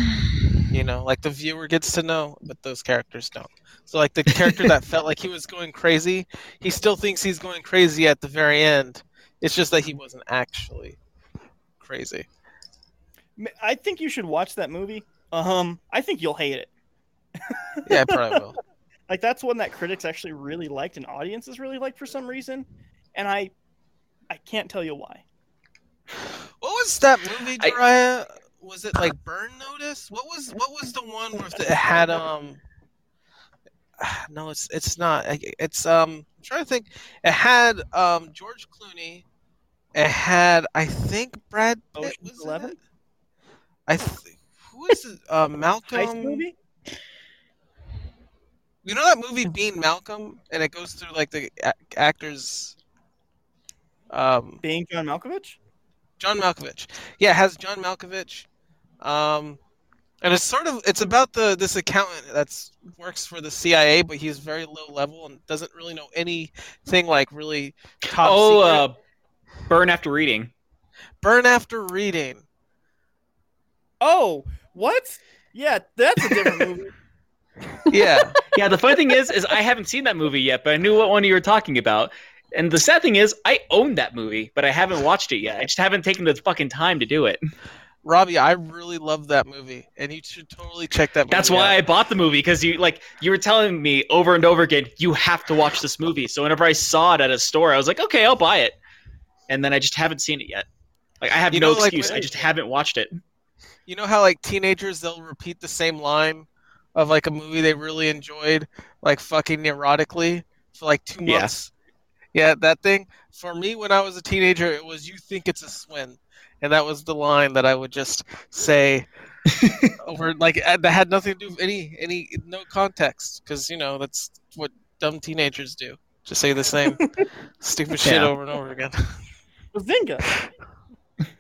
You know, like the viewer gets to know, but those characters don't. So like the character that felt like he was going crazy, he still thinks he's going crazy at the very end. It's just that he wasn't actually crazy. I think you should watch that movie. Um, I think you'll hate it. Yeah, I probably will. Like that's one that critics actually really liked and audiences really liked for some reason, and I, I can't tell you why. What was that movie, I- Was it like Burn Notice? What was what was the one where it had um? No, it's it's not. It's um. I'm trying to think. It had um George Clooney. It had I think Brad Pitt Ocean's was in 11? it. I th- who is it? Uh, Heist Malcolm. movie? You know that movie Being Malcolm, and it goes through like the a- actors. Um, Being John Malkovich? John Malkovich. Yeah, it has John Malkovich. Um, and it's sort of it's about the this accountant that's works for the CIA, but he's very low level and doesn't really know anything like really top oh, secret. uh, burn after reading. Burn after reading. Oh, what? Yeah, that's a different movie. Yeah, Yeah, the funny thing is, is I haven't seen that movie yet, but I knew what one you were talking about. And the sad thing is, I own that movie, but I haven't watched it yet. I just haven't taken the fucking time to do it. Robbie, I really love that movie, and you should totally check that. movie That's why I bought the movie because you like you were telling me over and over again, you have to watch this movie. So whenever I saw it at a store, I was like, okay, I'll buy it. And then I just haven't seen it yet. Like I have You no know, excuse. when- I just haven't watched it. You know how like teenagers they'll repeat the same line of like a movie they really enjoyed, like fucking neurotically for like two Yeah. months. Yeah, that thing. For me, when I was a teenager, it was "You think it's a swim," and that was the line that I would just say over like uh, that had nothing to do with any any no context because you know that's what dumb teenagers do. Just say the same stupid shit over and over again. Bazinga.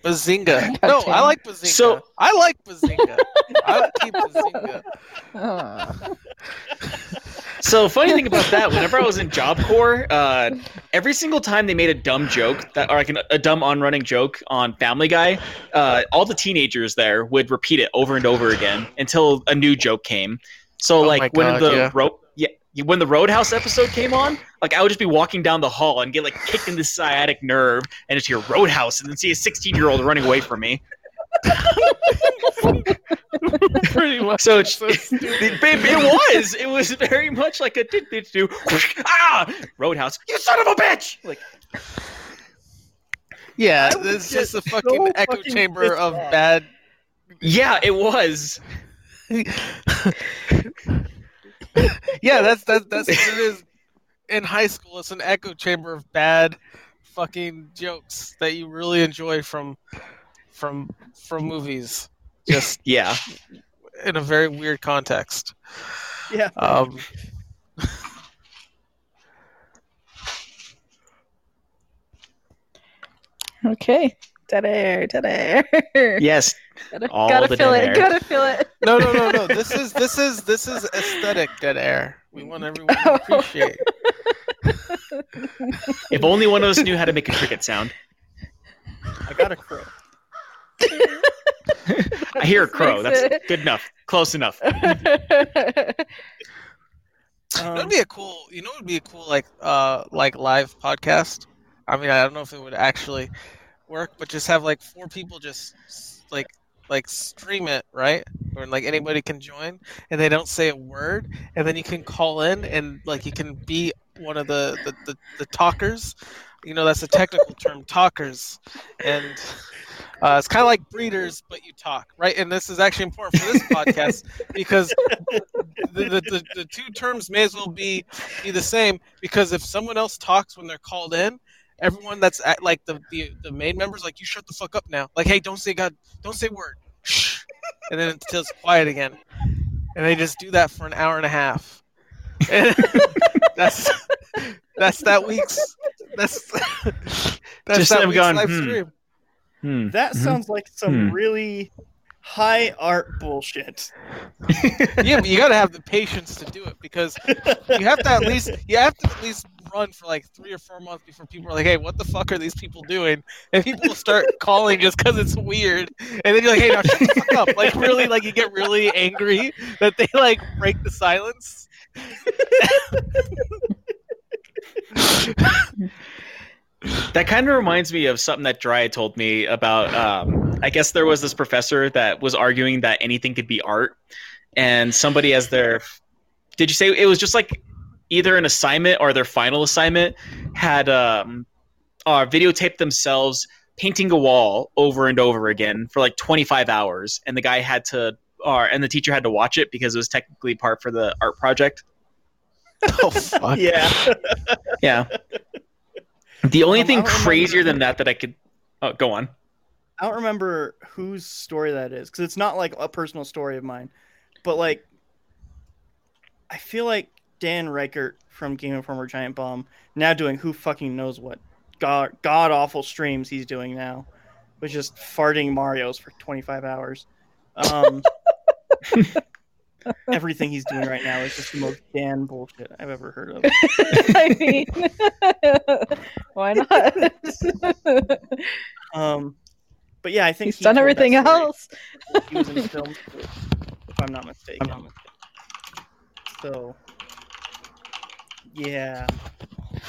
Bazinga. God No, I like Bazinga. So- I like Bazinga. I would keep Bazinga. Oh. So funny thing about that, whenever I was in Job Corps, uh, every single time they made a dumb joke that, or like an, a dumb on-running joke on Family Guy, uh, all the teenagers there would repeat it over and over again until a new joke came. So Oh like my when God, the yeah. ro- yeah you- when the Roadhouse episode came on, like I would just be walking down the hall and get like kicked in the sciatic nerve and just your Roadhouse and then see a 16 year old running away from me. Pretty much. So it's, So it, stupid. it was it was very much like a did did do ah Roadhouse you son of a bitch like Yeah, I would it's just a fucking so echo fucking chamber of bad. yeah it was yeah, that's that's that's what it is. In high school, it's an echo chamber of bad, fucking jokes that you really enjoy from, from from movies. Just yeah in a very weird context. Yeah. Um, Okay. Dead air, dead air. yes gotta, all gotta the feel dead it. air. Gotta feel it. no, no, no, no. This is this is this is aesthetic dead air. We want everyone to appreciate. if only one of us knew how to make a cricket sound I got a crow. I hear a crow that's it- good enough close enough Um, That'd be a cool. You know, it would be a cool like uh like live podcast. I mean, I don't know if it would actually work, but just have like four people just like like stream it right, or like anybody can join, and they don't say a word, and then you can call in and like you can be one of the the, the, the talkers. You know, that's a technical term, talkers, and uh, it's kind of like breeders, but you talk, right? And this is actually important for this podcast because the, the, the, the two terms may as well be be the same because if someone else talks when they're called in, everyone that's at, like the, the the main members like you shut the fuck up now. Like hey, don't say God, don't say word, Shh. and then until it's quiet again, and they just do that for an hour and a half. And that's that's that week's that's that's Just that week's going, live "Hmm." stream. Hmm. that Mhm. sounds like some Hmm. really high art bullshit. yeah, but you got to have the patience to do it because you have to at least you have to at least run for like three or four months before people are like, "Hey, what the fuck are these people doing?" And people start calling just because it's weird, and then you're like, "Hey, now shut the fuck up!" Like really, like you get really angry that they like break the silence. That kind of reminds me of something that Dry told me about. Um, I guess there was this professor that was arguing that anything could be art, and somebody as their did you say it was just like either an assignment or their final assignment had um, uh, videotaped themselves painting a wall over and over again for like 25 hours, and the guy had to, or and the teacher had to watch it because it was technically part for the art project. Oh fuck! Yeah. Yeah. The only Um, thing don't remember- crazier than that that I could. Oh, go on. I don't remember whose story that is because it's not like a personal story of mine, but like I feel like Dan Ryckert from Game Informer Giant Bomb now doing who fucking knows what god god awful streams he's doing now, with just farting Mario's for 25 hours. Um, everything he's doing right now is just the most Dan bullshit I've ever heard of. I mean, why not? Um, but yeah, I think He's he done everything else. he was in film school, if I'm not mistaken. So, yeah,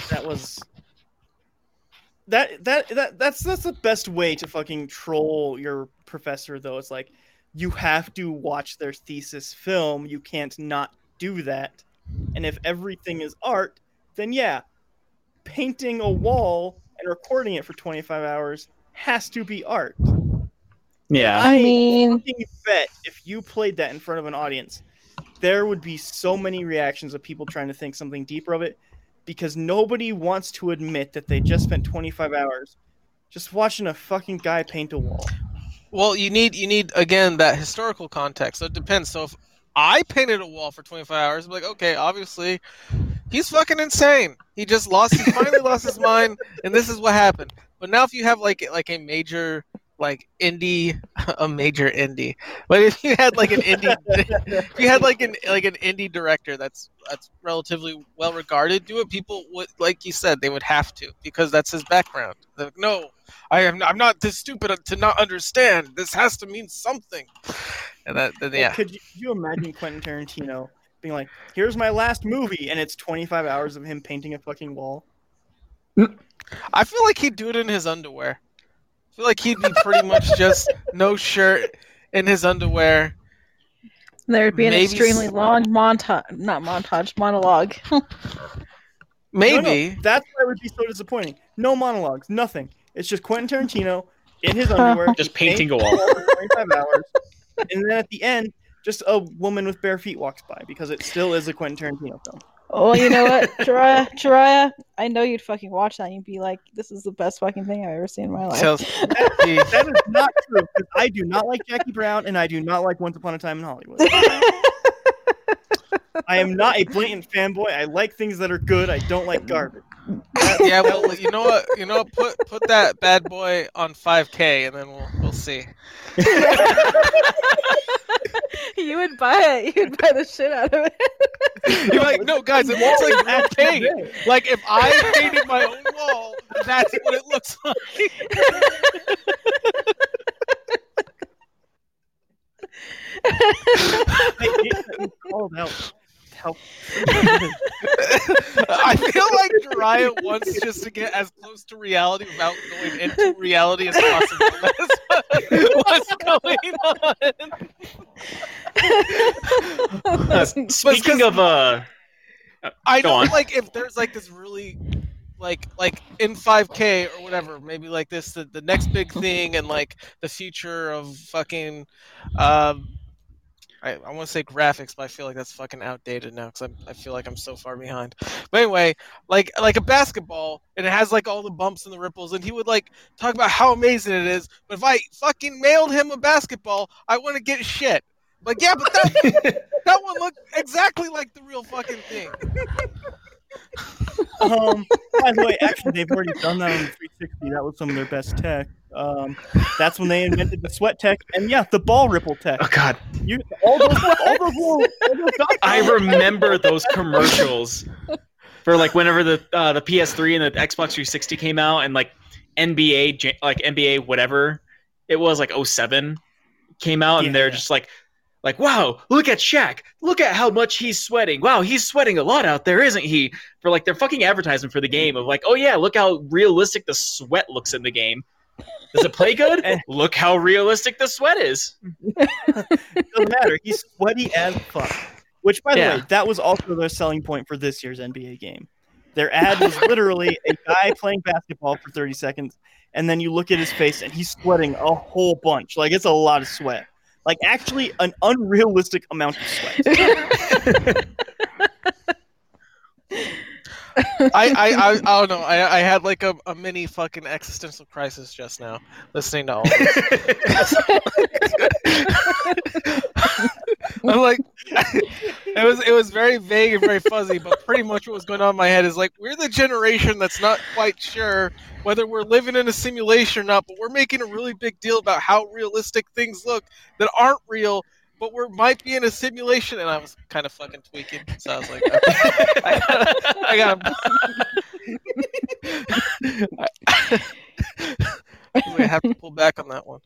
that was that that that that's that's the best way to fucking troll your professor. Though it's like you have to watch their thesis film. You can't not do that. And if everything is art, then yeah, painting a wall and recording it for 25 hours has to be art. Yeah. I mean, fucking bet if you played that in front of an audience, there would be so many reactions of people trying to think something deeper of it because nobody wants to admit that they just spent 25 hours just watching a fucking guy paint a wall. Well, you need you need again that historical context. So it depends. So if I painted a wall for 25 hours, I'm like, okay, obviously he's fucking insane. He just lost he finally lost his mind and this is what happened. But now if you have like like a major like indie a major indie. But if you had like an indie if you had like an like an indie director that's that's relatively well regarded do it, people would like you said, they would have to because that's his background. Like, no, I am I'm not this stupid to not understand. This has to mean something. And that then, yeah. Could you, could you imagine Quentin Tarantino being like, "Here's my last movie," and it's 25 hours of him painting a fucking wall. I feel like he'd do it in his underwear. I feel like he'd be pretty much just no shirt in his underwear. There'd be an Maybe extremely s- long montage, not montage, monologue. Maybe. No, no, that's why it would be so disappointing. No monologues, nothing. It's just Quentin Tarantino in his underwear, Just painting a wall. for 25 hours, and then at the end, just a woman with bare feet walks by because it still is a Quentin Tarantino film. oh, you know what, Jiraiya, Jiraiya, I know you'd fucking watch that and you'd be like, this is the best fucking thing I've ever seen in my life. Tells- he- That is not true because I do not like Jackie Brown and I do not like Once Upon a Time in Hollywood. I am not a blatant fanboy. I like things that are good. I don't like garbage. Yeah, well, you know what? You know what? Put put that bad boy on 5K, and then we'll we'll see. you would buy it. You'd buy the shit out of it. You're like, no, guys, it looks like that paint. Like if I painted my own wall, that's what it looks like. I hate that you called out. Help. I feel like Jiraiya wants just to get as close to reality without going into reality as possible. That's what's going on. Uh, speaking of uh, I Go know, on. like, if there's like this really, like, like in 5K or whatever, maybe like this, the, the next big thing, and like the future of fucking, um, I, I want to say graphics, but I feel like that's fucking outdated now because I feel like I'm so far behind. But anyway, like like a basketball, and it has like all the bumps and the ripples, and he would like talk about how amazing it is. But if I fucking mailed him a basketball, I want to get shit. Like yeah, but that that one looked exactly like the real fucking thing. Um, by the way, actually, they've already done that on the 360. That was some of their best tech. Um, that's when they invented the sweat tech, and yeah, the ball ripple tech. oh god, You all those, all those, little, all those I remember those commercials for like whenever the uh, the PS3 and the Xbox 360 came out, and like NBA, like NBA, whatever it was, like 07 came out, and they're just like, like, wow, look at Shaq, look at how much he's sweating. Wow, he's sweating a lot out there, isn't he? For like their fucking advertisement for the mm-hmm. game of like, oh yeah, look how realistic the sweat looks in the game. Does it play good? And- look how realistic the sweat is. doesn't matter. He's sweaty as fuck. Which, by the Yeah. way, that was also their selling point for this year's NBA game. Their ad was literally a guy playing basketball for 30 seconds, and then you look at his face and he's sweating a whole bunch. Like it's a lot of sweat. Like actually an unrealistic amount of sweat. I, I, I, I don't know. I, I had like a, a mini fucking existential crisis just now listening to all this. I'm like, it was it was very vague and very fuzzy, but pretty much what was going on in my head is like we're the generation that's not quite sure whether we're living in a simulation or not, but we're making a really big deal about how realistic things look that aren't real, but we might be in a simulation. And I was kind of fucking tweaking, so I was like, okay, I gotta, I gotta. I have to pull back on that one.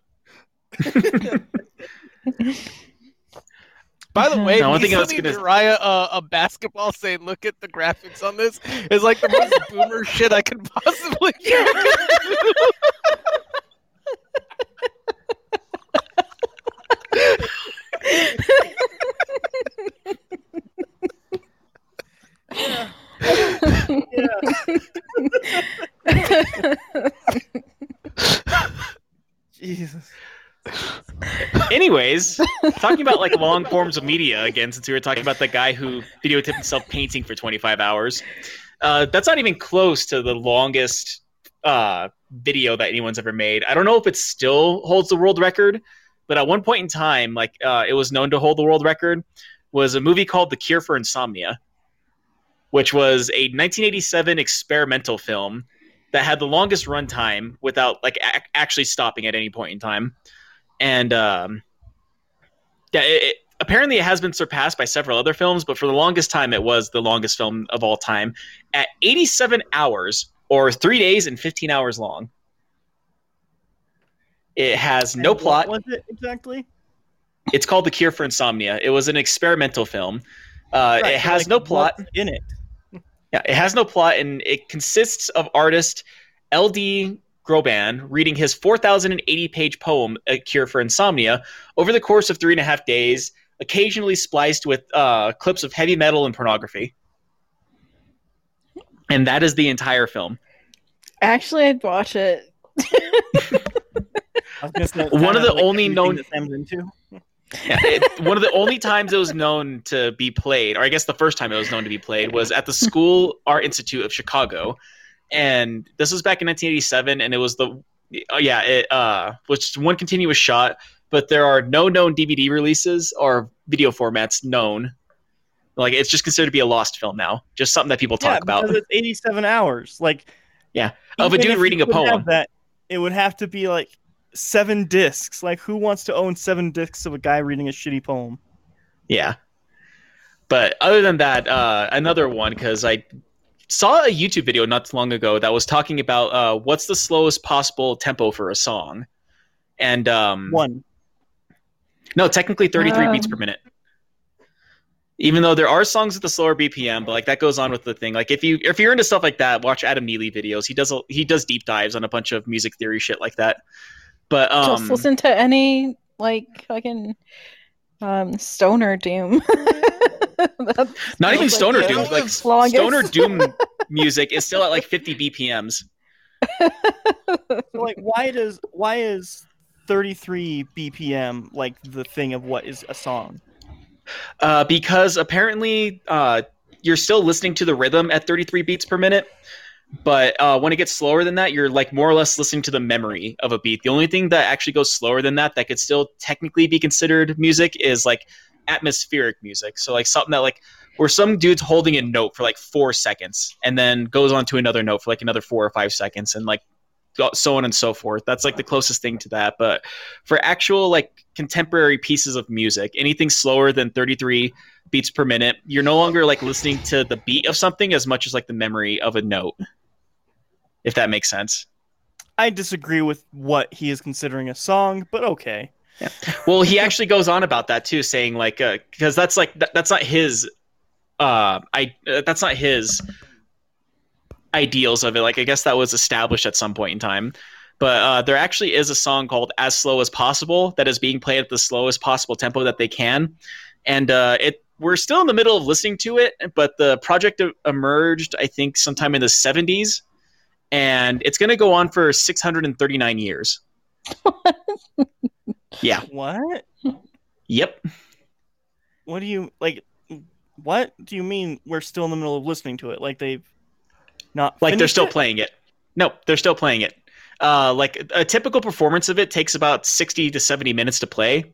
By the way, No, one me thing I was sending gonna- Jiraiya a, uh, a basketball saying, "Look at the graphics on this," is like the most boomer shit I could possibly do. Jesus. Anyways, talking about like long forms of media again, since we were talking about the guy who videotaped himself painting for 25 hours, uh, that's not even close to the longest uh, video that anyone's ever made. I don't know if it still holds the world record, but at one point in time, like uh, it was known to hold the world record, was a movie called The Cure for Insomnia, which was a 1987 experimental film that had the longest runtime without like ac actually stopping at any point in time and um, yeah, it, it, apparently it has been surpassed by several other films, but for the longest time, it was the longest film of all time at 87 hours or three days and 15 hours long. It has no And what plot. was it exactly? It's called The Cure for Insomnia. It was an experimental film Uh, Right, it has like, no plot. in it. Yeah, it has no plot, and it consists of artist L.D. Groban reading his 4,080 page poem, A Cure for Insomnia, over the course of three and a half days, occasionally spliced with uh, clips of heavy metal and pornography. And that is the entire film. Actually, I'd watch it. I was gonna say, it's One of the like only known- into. Yeah, it, one of the only times it was known to be played, or I guess the first time it was known to be played, was at the School Art Institute of Chicago, and this was back in 1987, and it was the oh, yeah, it uh, which one continuous shot, but there are no known DVD releases or video formats known. Like it's just considered to be a lost film now, just something that people talk about. it's 87 hours. Like, Yeah, of a dude reading a poem. That it would have to be like seven discs. Like, who wants to own seven discs of a guy reading a shitty poem? Yeah. But other than that, uh, another one because I saw a YouTube video not too long ago that was talking about uh, what's the slowest possible tempo for a song, and um, One. no, technically 33 beats Um. per minute. Even though there are songs with the slower BPM, but like that goes on with the thing. Like if you if you're into stuff like that, watch Adam Neely videos. He does a, he does deep dives on a bunch of music theory shit like that. But um, Just listen to any like fucking um, stoner doom. That's not even stoner the doom, like longest. stoner doom music is still at like 50 BPMs. Like, why does why is 33 BPM like the thing of what is a song? Uh, because apparently uh, you're still listening to the rhythm at 33 beats per minute, but uh, when it gets slower than that, you're like more or less listening to the memory of a beat. The only thing that actually goes slower than that that could still technically be considered music is like atmospheric music. So like something that like where some dude's holding a note for like four seconds and then goes on to another note for like another four or five seconds and like so on and so forth. That's like the closest thing to that. But for actual like contemporary pieces of music, anything slower than 33 beats per minute, you're no longer like listening to the beat of something as much as like the memory of a note. If that makes sense. I disagree with what he is considering a song, but okay. Well, he actually goes on about that too, saying like because that's like that, that's not his uh I uh, that's not his ideals of it. Like I guess that was established at some point in time. But uh, there actually is a song called "As Slow as Possible" that is being played at the slowest possible tempo that they can, and uh, it we're still in the middle of listening to it. But the project emerged, I think, sometime in the '70s, and it's going to go on for 639 years. yeah. What? Yep. What do you like? What do you mean? We're still in the middle of listening to it. Like they've not like they're still it? playing it. No, they're still playing it. Uh, like a typical performance of it takes about sixty to seventy minutes to play,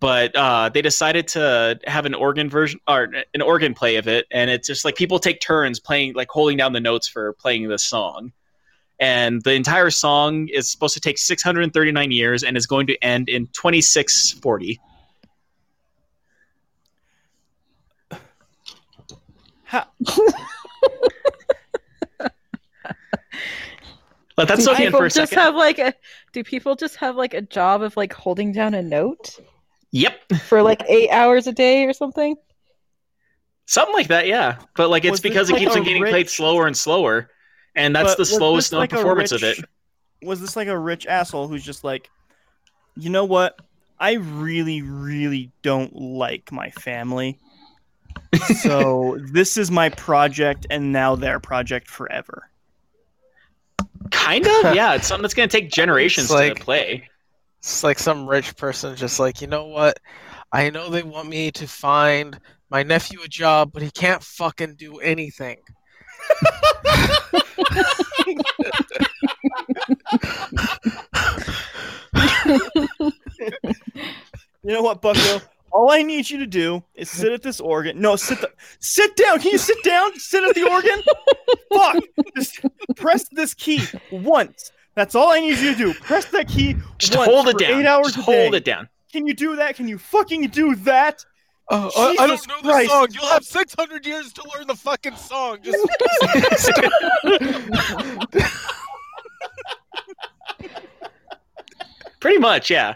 but uh, they decided to have an organ version or an organ play of it, and it's just like people take turns playing, like holding down the notes for playing the song. And the entire song is supposed to take 639 years and is going to end in 2640. How, Let that do soak in people for a just second. have like a? Do people just have like a job of like holding down a note Yep, for like eight hours a day or something? something like that. Yeah, but like it's Was because it like keeps on getting played slower and slower, and that's but the slowest known like performance of it. Was this like a rich asshole who's just like, you know what? I really, really don't like my family. so this is my project, and now their project forever. Kind of, yeah. It's something that's going to take generations like- to play. It's like some rich person just like, you know what? I know they want me to find my nephew a job, but he can't fucking do anything. You know what, Bucko? All I need you to do is sit at this organ. No, sit the, sit down. Can you sit down? Sit at the organ. Fuck! Just press this key once. That's all I need you to do. Press that key Just once hold it down. Eight hours Just a day. hold it down. Can you do that? Can you fucking do that? Oh, I, I don't know Christ. the song. You'll have 600 years to learn the fucking song. Just Pretty much, yeah.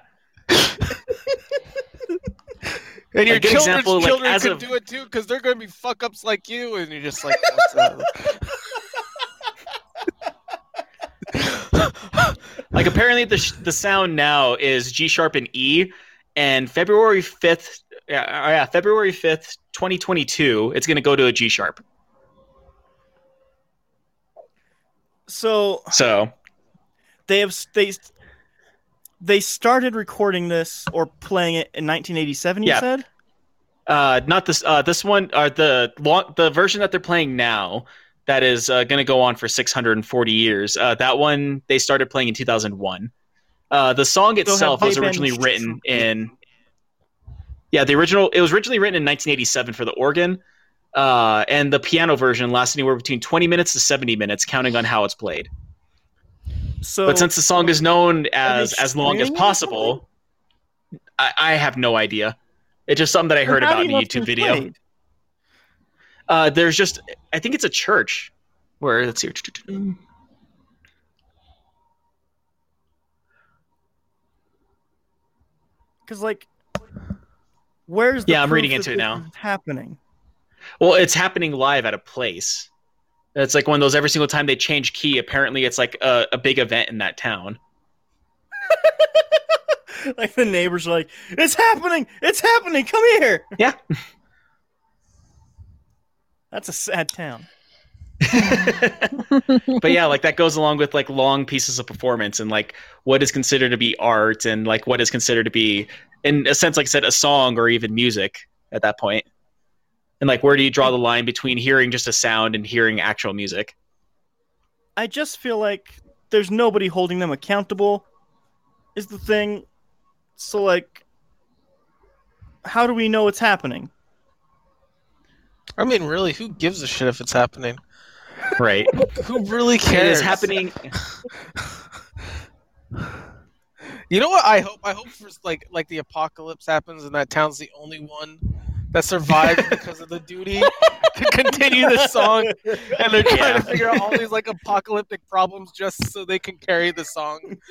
And your A children's example, children as can of- do it too, because they're going to be fuck ups like you, and you're just like, what's that? Like apparently the sh- the sound now is G sharp and E, and February fifth, yeah, uh, yeah, February fifth, twenty twenty two, it's gonna go to a G sharp. So So they have they they started recording this or playing it in 1987. You Yeah. said uh, not this uh, this one, uh, the long, the version that they're playing now that is uh, gonna go on for six hundred and forty years. Uh, that one they started playing in two thousand one. Uh, the song have itself they was been- originally written in yeah the original it was originally written in 1987 for the organ uh, and the piano version lasts anywhere between 20 minutes to 70 minutes counting on how it's played. So. but since the song is known as as long as streaming it or possible I, I have no idea. It's just something that i heard about in a youtube video. Uh, there's just i think it's a church where let's see. Because like, where's the Yeah, I'm reading into it now. Happening. Well, it's happening live at a place. It's like one of those every single time they change key. Apparently, it's like a, a big event in that town. like the neighbors are like, "It's happening! It's happening! Come here!" Yeah. That's a sad town. but yeah, like that goes along with like long pieces of performance and like what is considered to be art and like what is considered to be, in a sense, like I said, a song or even music at that point. And like, where do you draw the line between hearing just a sound and hearing actual music? I just feel like there's nobody holding them accountable. Is the thing. So like, how do we know it's happening? I mean, really, who gives a shit if it's happening? Right. Who really it cares? is happening. You know what? I hope. I hope for like like the apocalypse happens and that town's the only one that survives because of the duty to continue the song, and they're trying Yeah. to figure out all these like apocalyptic problems just so they can carry the song.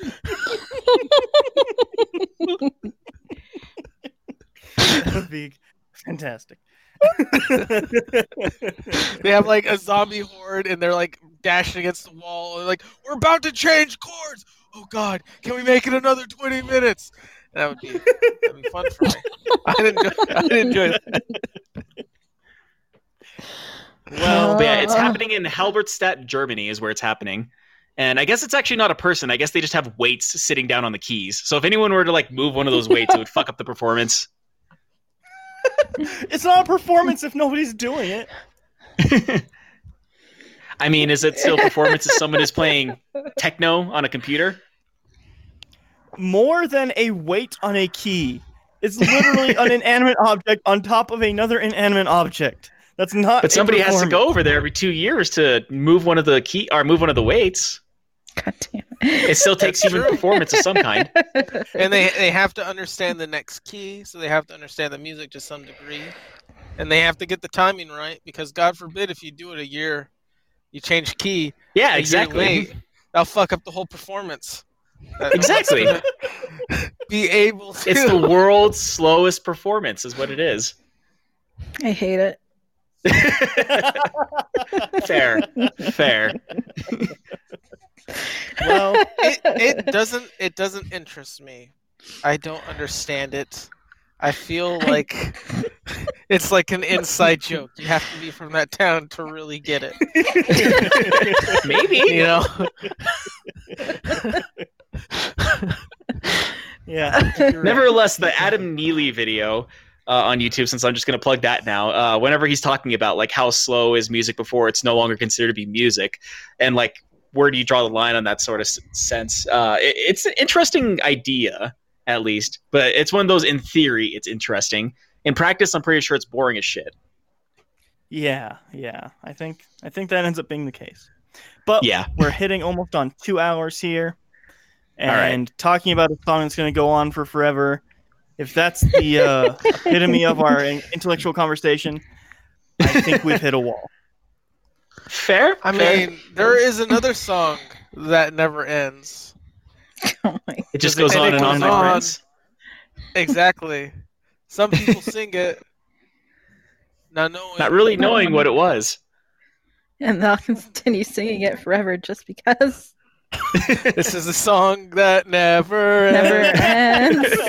that would be fantastic. They have like a zombie horde and they're like dashing against the wall. And, like we're about to change chords. Oh God, can we make it another twenty minutes? That would be that'd be fun for me. I'd enjoy. I'd enjoy that. well, But yeah, it's Uh. happening in Halberstadt, Germany, is where it's happening. And I guess it's actually not a person. I guess they just have weights sitting down on the keys. So if anyone were to like move one of those weights, it would fuck up the performance. it's not a performance if nobody's doing it. I mean, is it still performance if someone is playing techno on a computer? More than a weight on a key. It's literally an inanimate object on top of another inanimate object. That's not. But somebody has to go over there every two years to move one of the key or move one of the weights. God damn It still takes That's human performance of some kind. and they they have to understand the next key, so they have to understand the music to some degree, and they have to get the timing right because God forbid if you do it a year, you change key, Yeah, exactly. late, that'll fuck up the whole performance. Exactly. Be able to. It's the world's slowest performance, is what it is. I hate it. Fair, fair. Well, it, it doesn't it doesn't interest me. I don't understand it. I feel like it's like an inside joke. You have to be from that town to really get it. Maybe. You know? yeah. Nevertheless, the Adam Neely video uh, on YouTube, since I'm just going to plug that now, uh, whenever he's talking about like how slow is music before it's no longer considered to be music, and like where do you draw the line on that sort of s- sense? Uh, it- it's an interesting idea, at least, but it's one of those in theory it's interesting. In practice, I'm pretty sure it's boring as shit. Yeah, yeah. I think I think that ends up being the case. But Yeah. we're hitting almost on two hours here, All right. and talking about a song that's going to go on for forever. If that's the uh, epitome of our intellectual conversation, I think we've hit a wall. Fair. I fair. mean, there is another song that never ends. Oh it just goes it- on and on, goes my on. friends. Exactly. Some people sing it. Not knowing. Not really knowing what it was. And they'll continue singing it forever just because. This is a song that never Never ends. ends.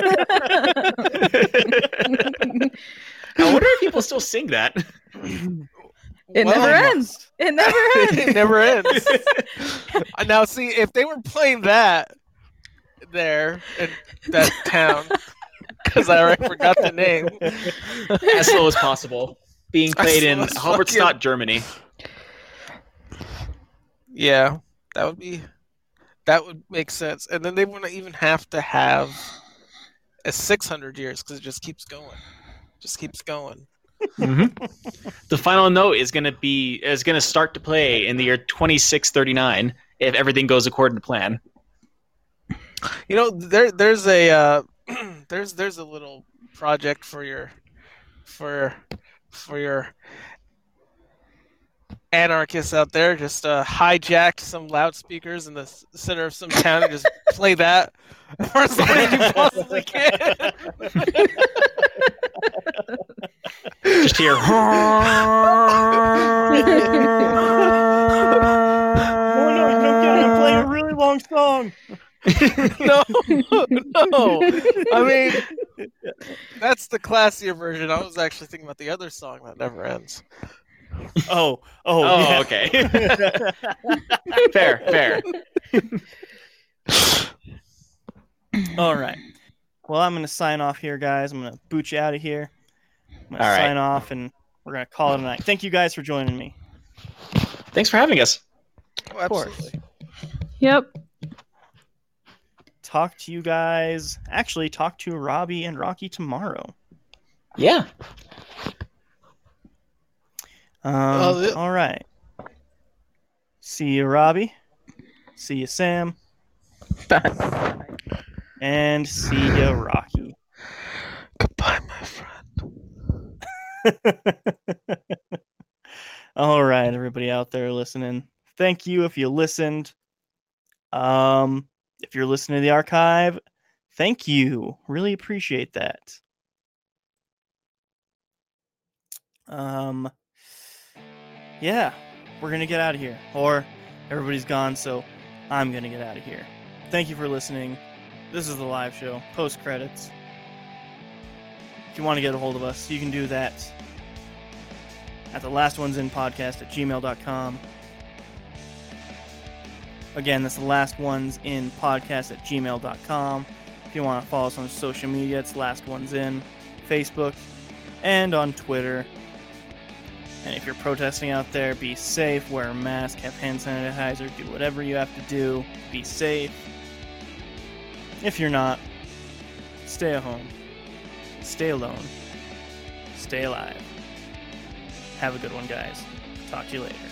I wonder if people still sing that. It Well, never ends. It never ends. it never ends. Uh, now, see, if they were playing that there in that town, because I already forgot the name. as slow as possible. Being played in As slow as Halberstadt, Germany. Yeah, that would be that would make sense. And then they wouldn't even have to have a 600 years because it just keeps going, just keeps going. The final note is going to be is going to start to play in the year 2639 if everything goes according to plan. You know, there there's a uh, there's there's a little project for your for for your anarchists out there. Just uh, hijack some loudspeakers in the center of some town and just play that for as long as you possibly can. Just hear. Oh no, no, get. Play a really long song. no, no. I mean, that's the classier version. I was actually thinking about the other song that never ends. Oh, oh, Oh, yeah. okay. fair, fair. All right. Well, I'm going to sign off here, guys. I'm going to boot you out of here. I'm going to All right. sign off, and we're going to call it a night. Thank you guys for joining me. Thanks for having us. Oh, course. absolutely. Yep. Talk to you guys. Actually, talk to Robbie and Rocky tomorrow. Yeah. Um, yeah. All right. See you, Robbie. See you, Sam. Bye. And see you, Rocky. Goodbye, my friend. All right, everybody out there listening. Thank you if you listened. Um, if you're listening to the archive, thank you. Really appreciate that. Um, yeah, we're gonna get out of here, or everybody's gone, so I'm gonna get out of here. Thank you for listening. This is the live show, post credits. If you want to get a hold of us, you can do that at the last ones in podcast at gmail.com. Again, that's the last ones in podcast at gmail.com. If you want to follow us on social media, it's last ones in Facebook and on Twitter. And if you're protesting out there, be safe, wear a mask, have hand sanitizer, do whatever you have to do. Be safe. If you're not, stay at home. Stay alone. Stay alive. Have a good one, guys. Talk to you later.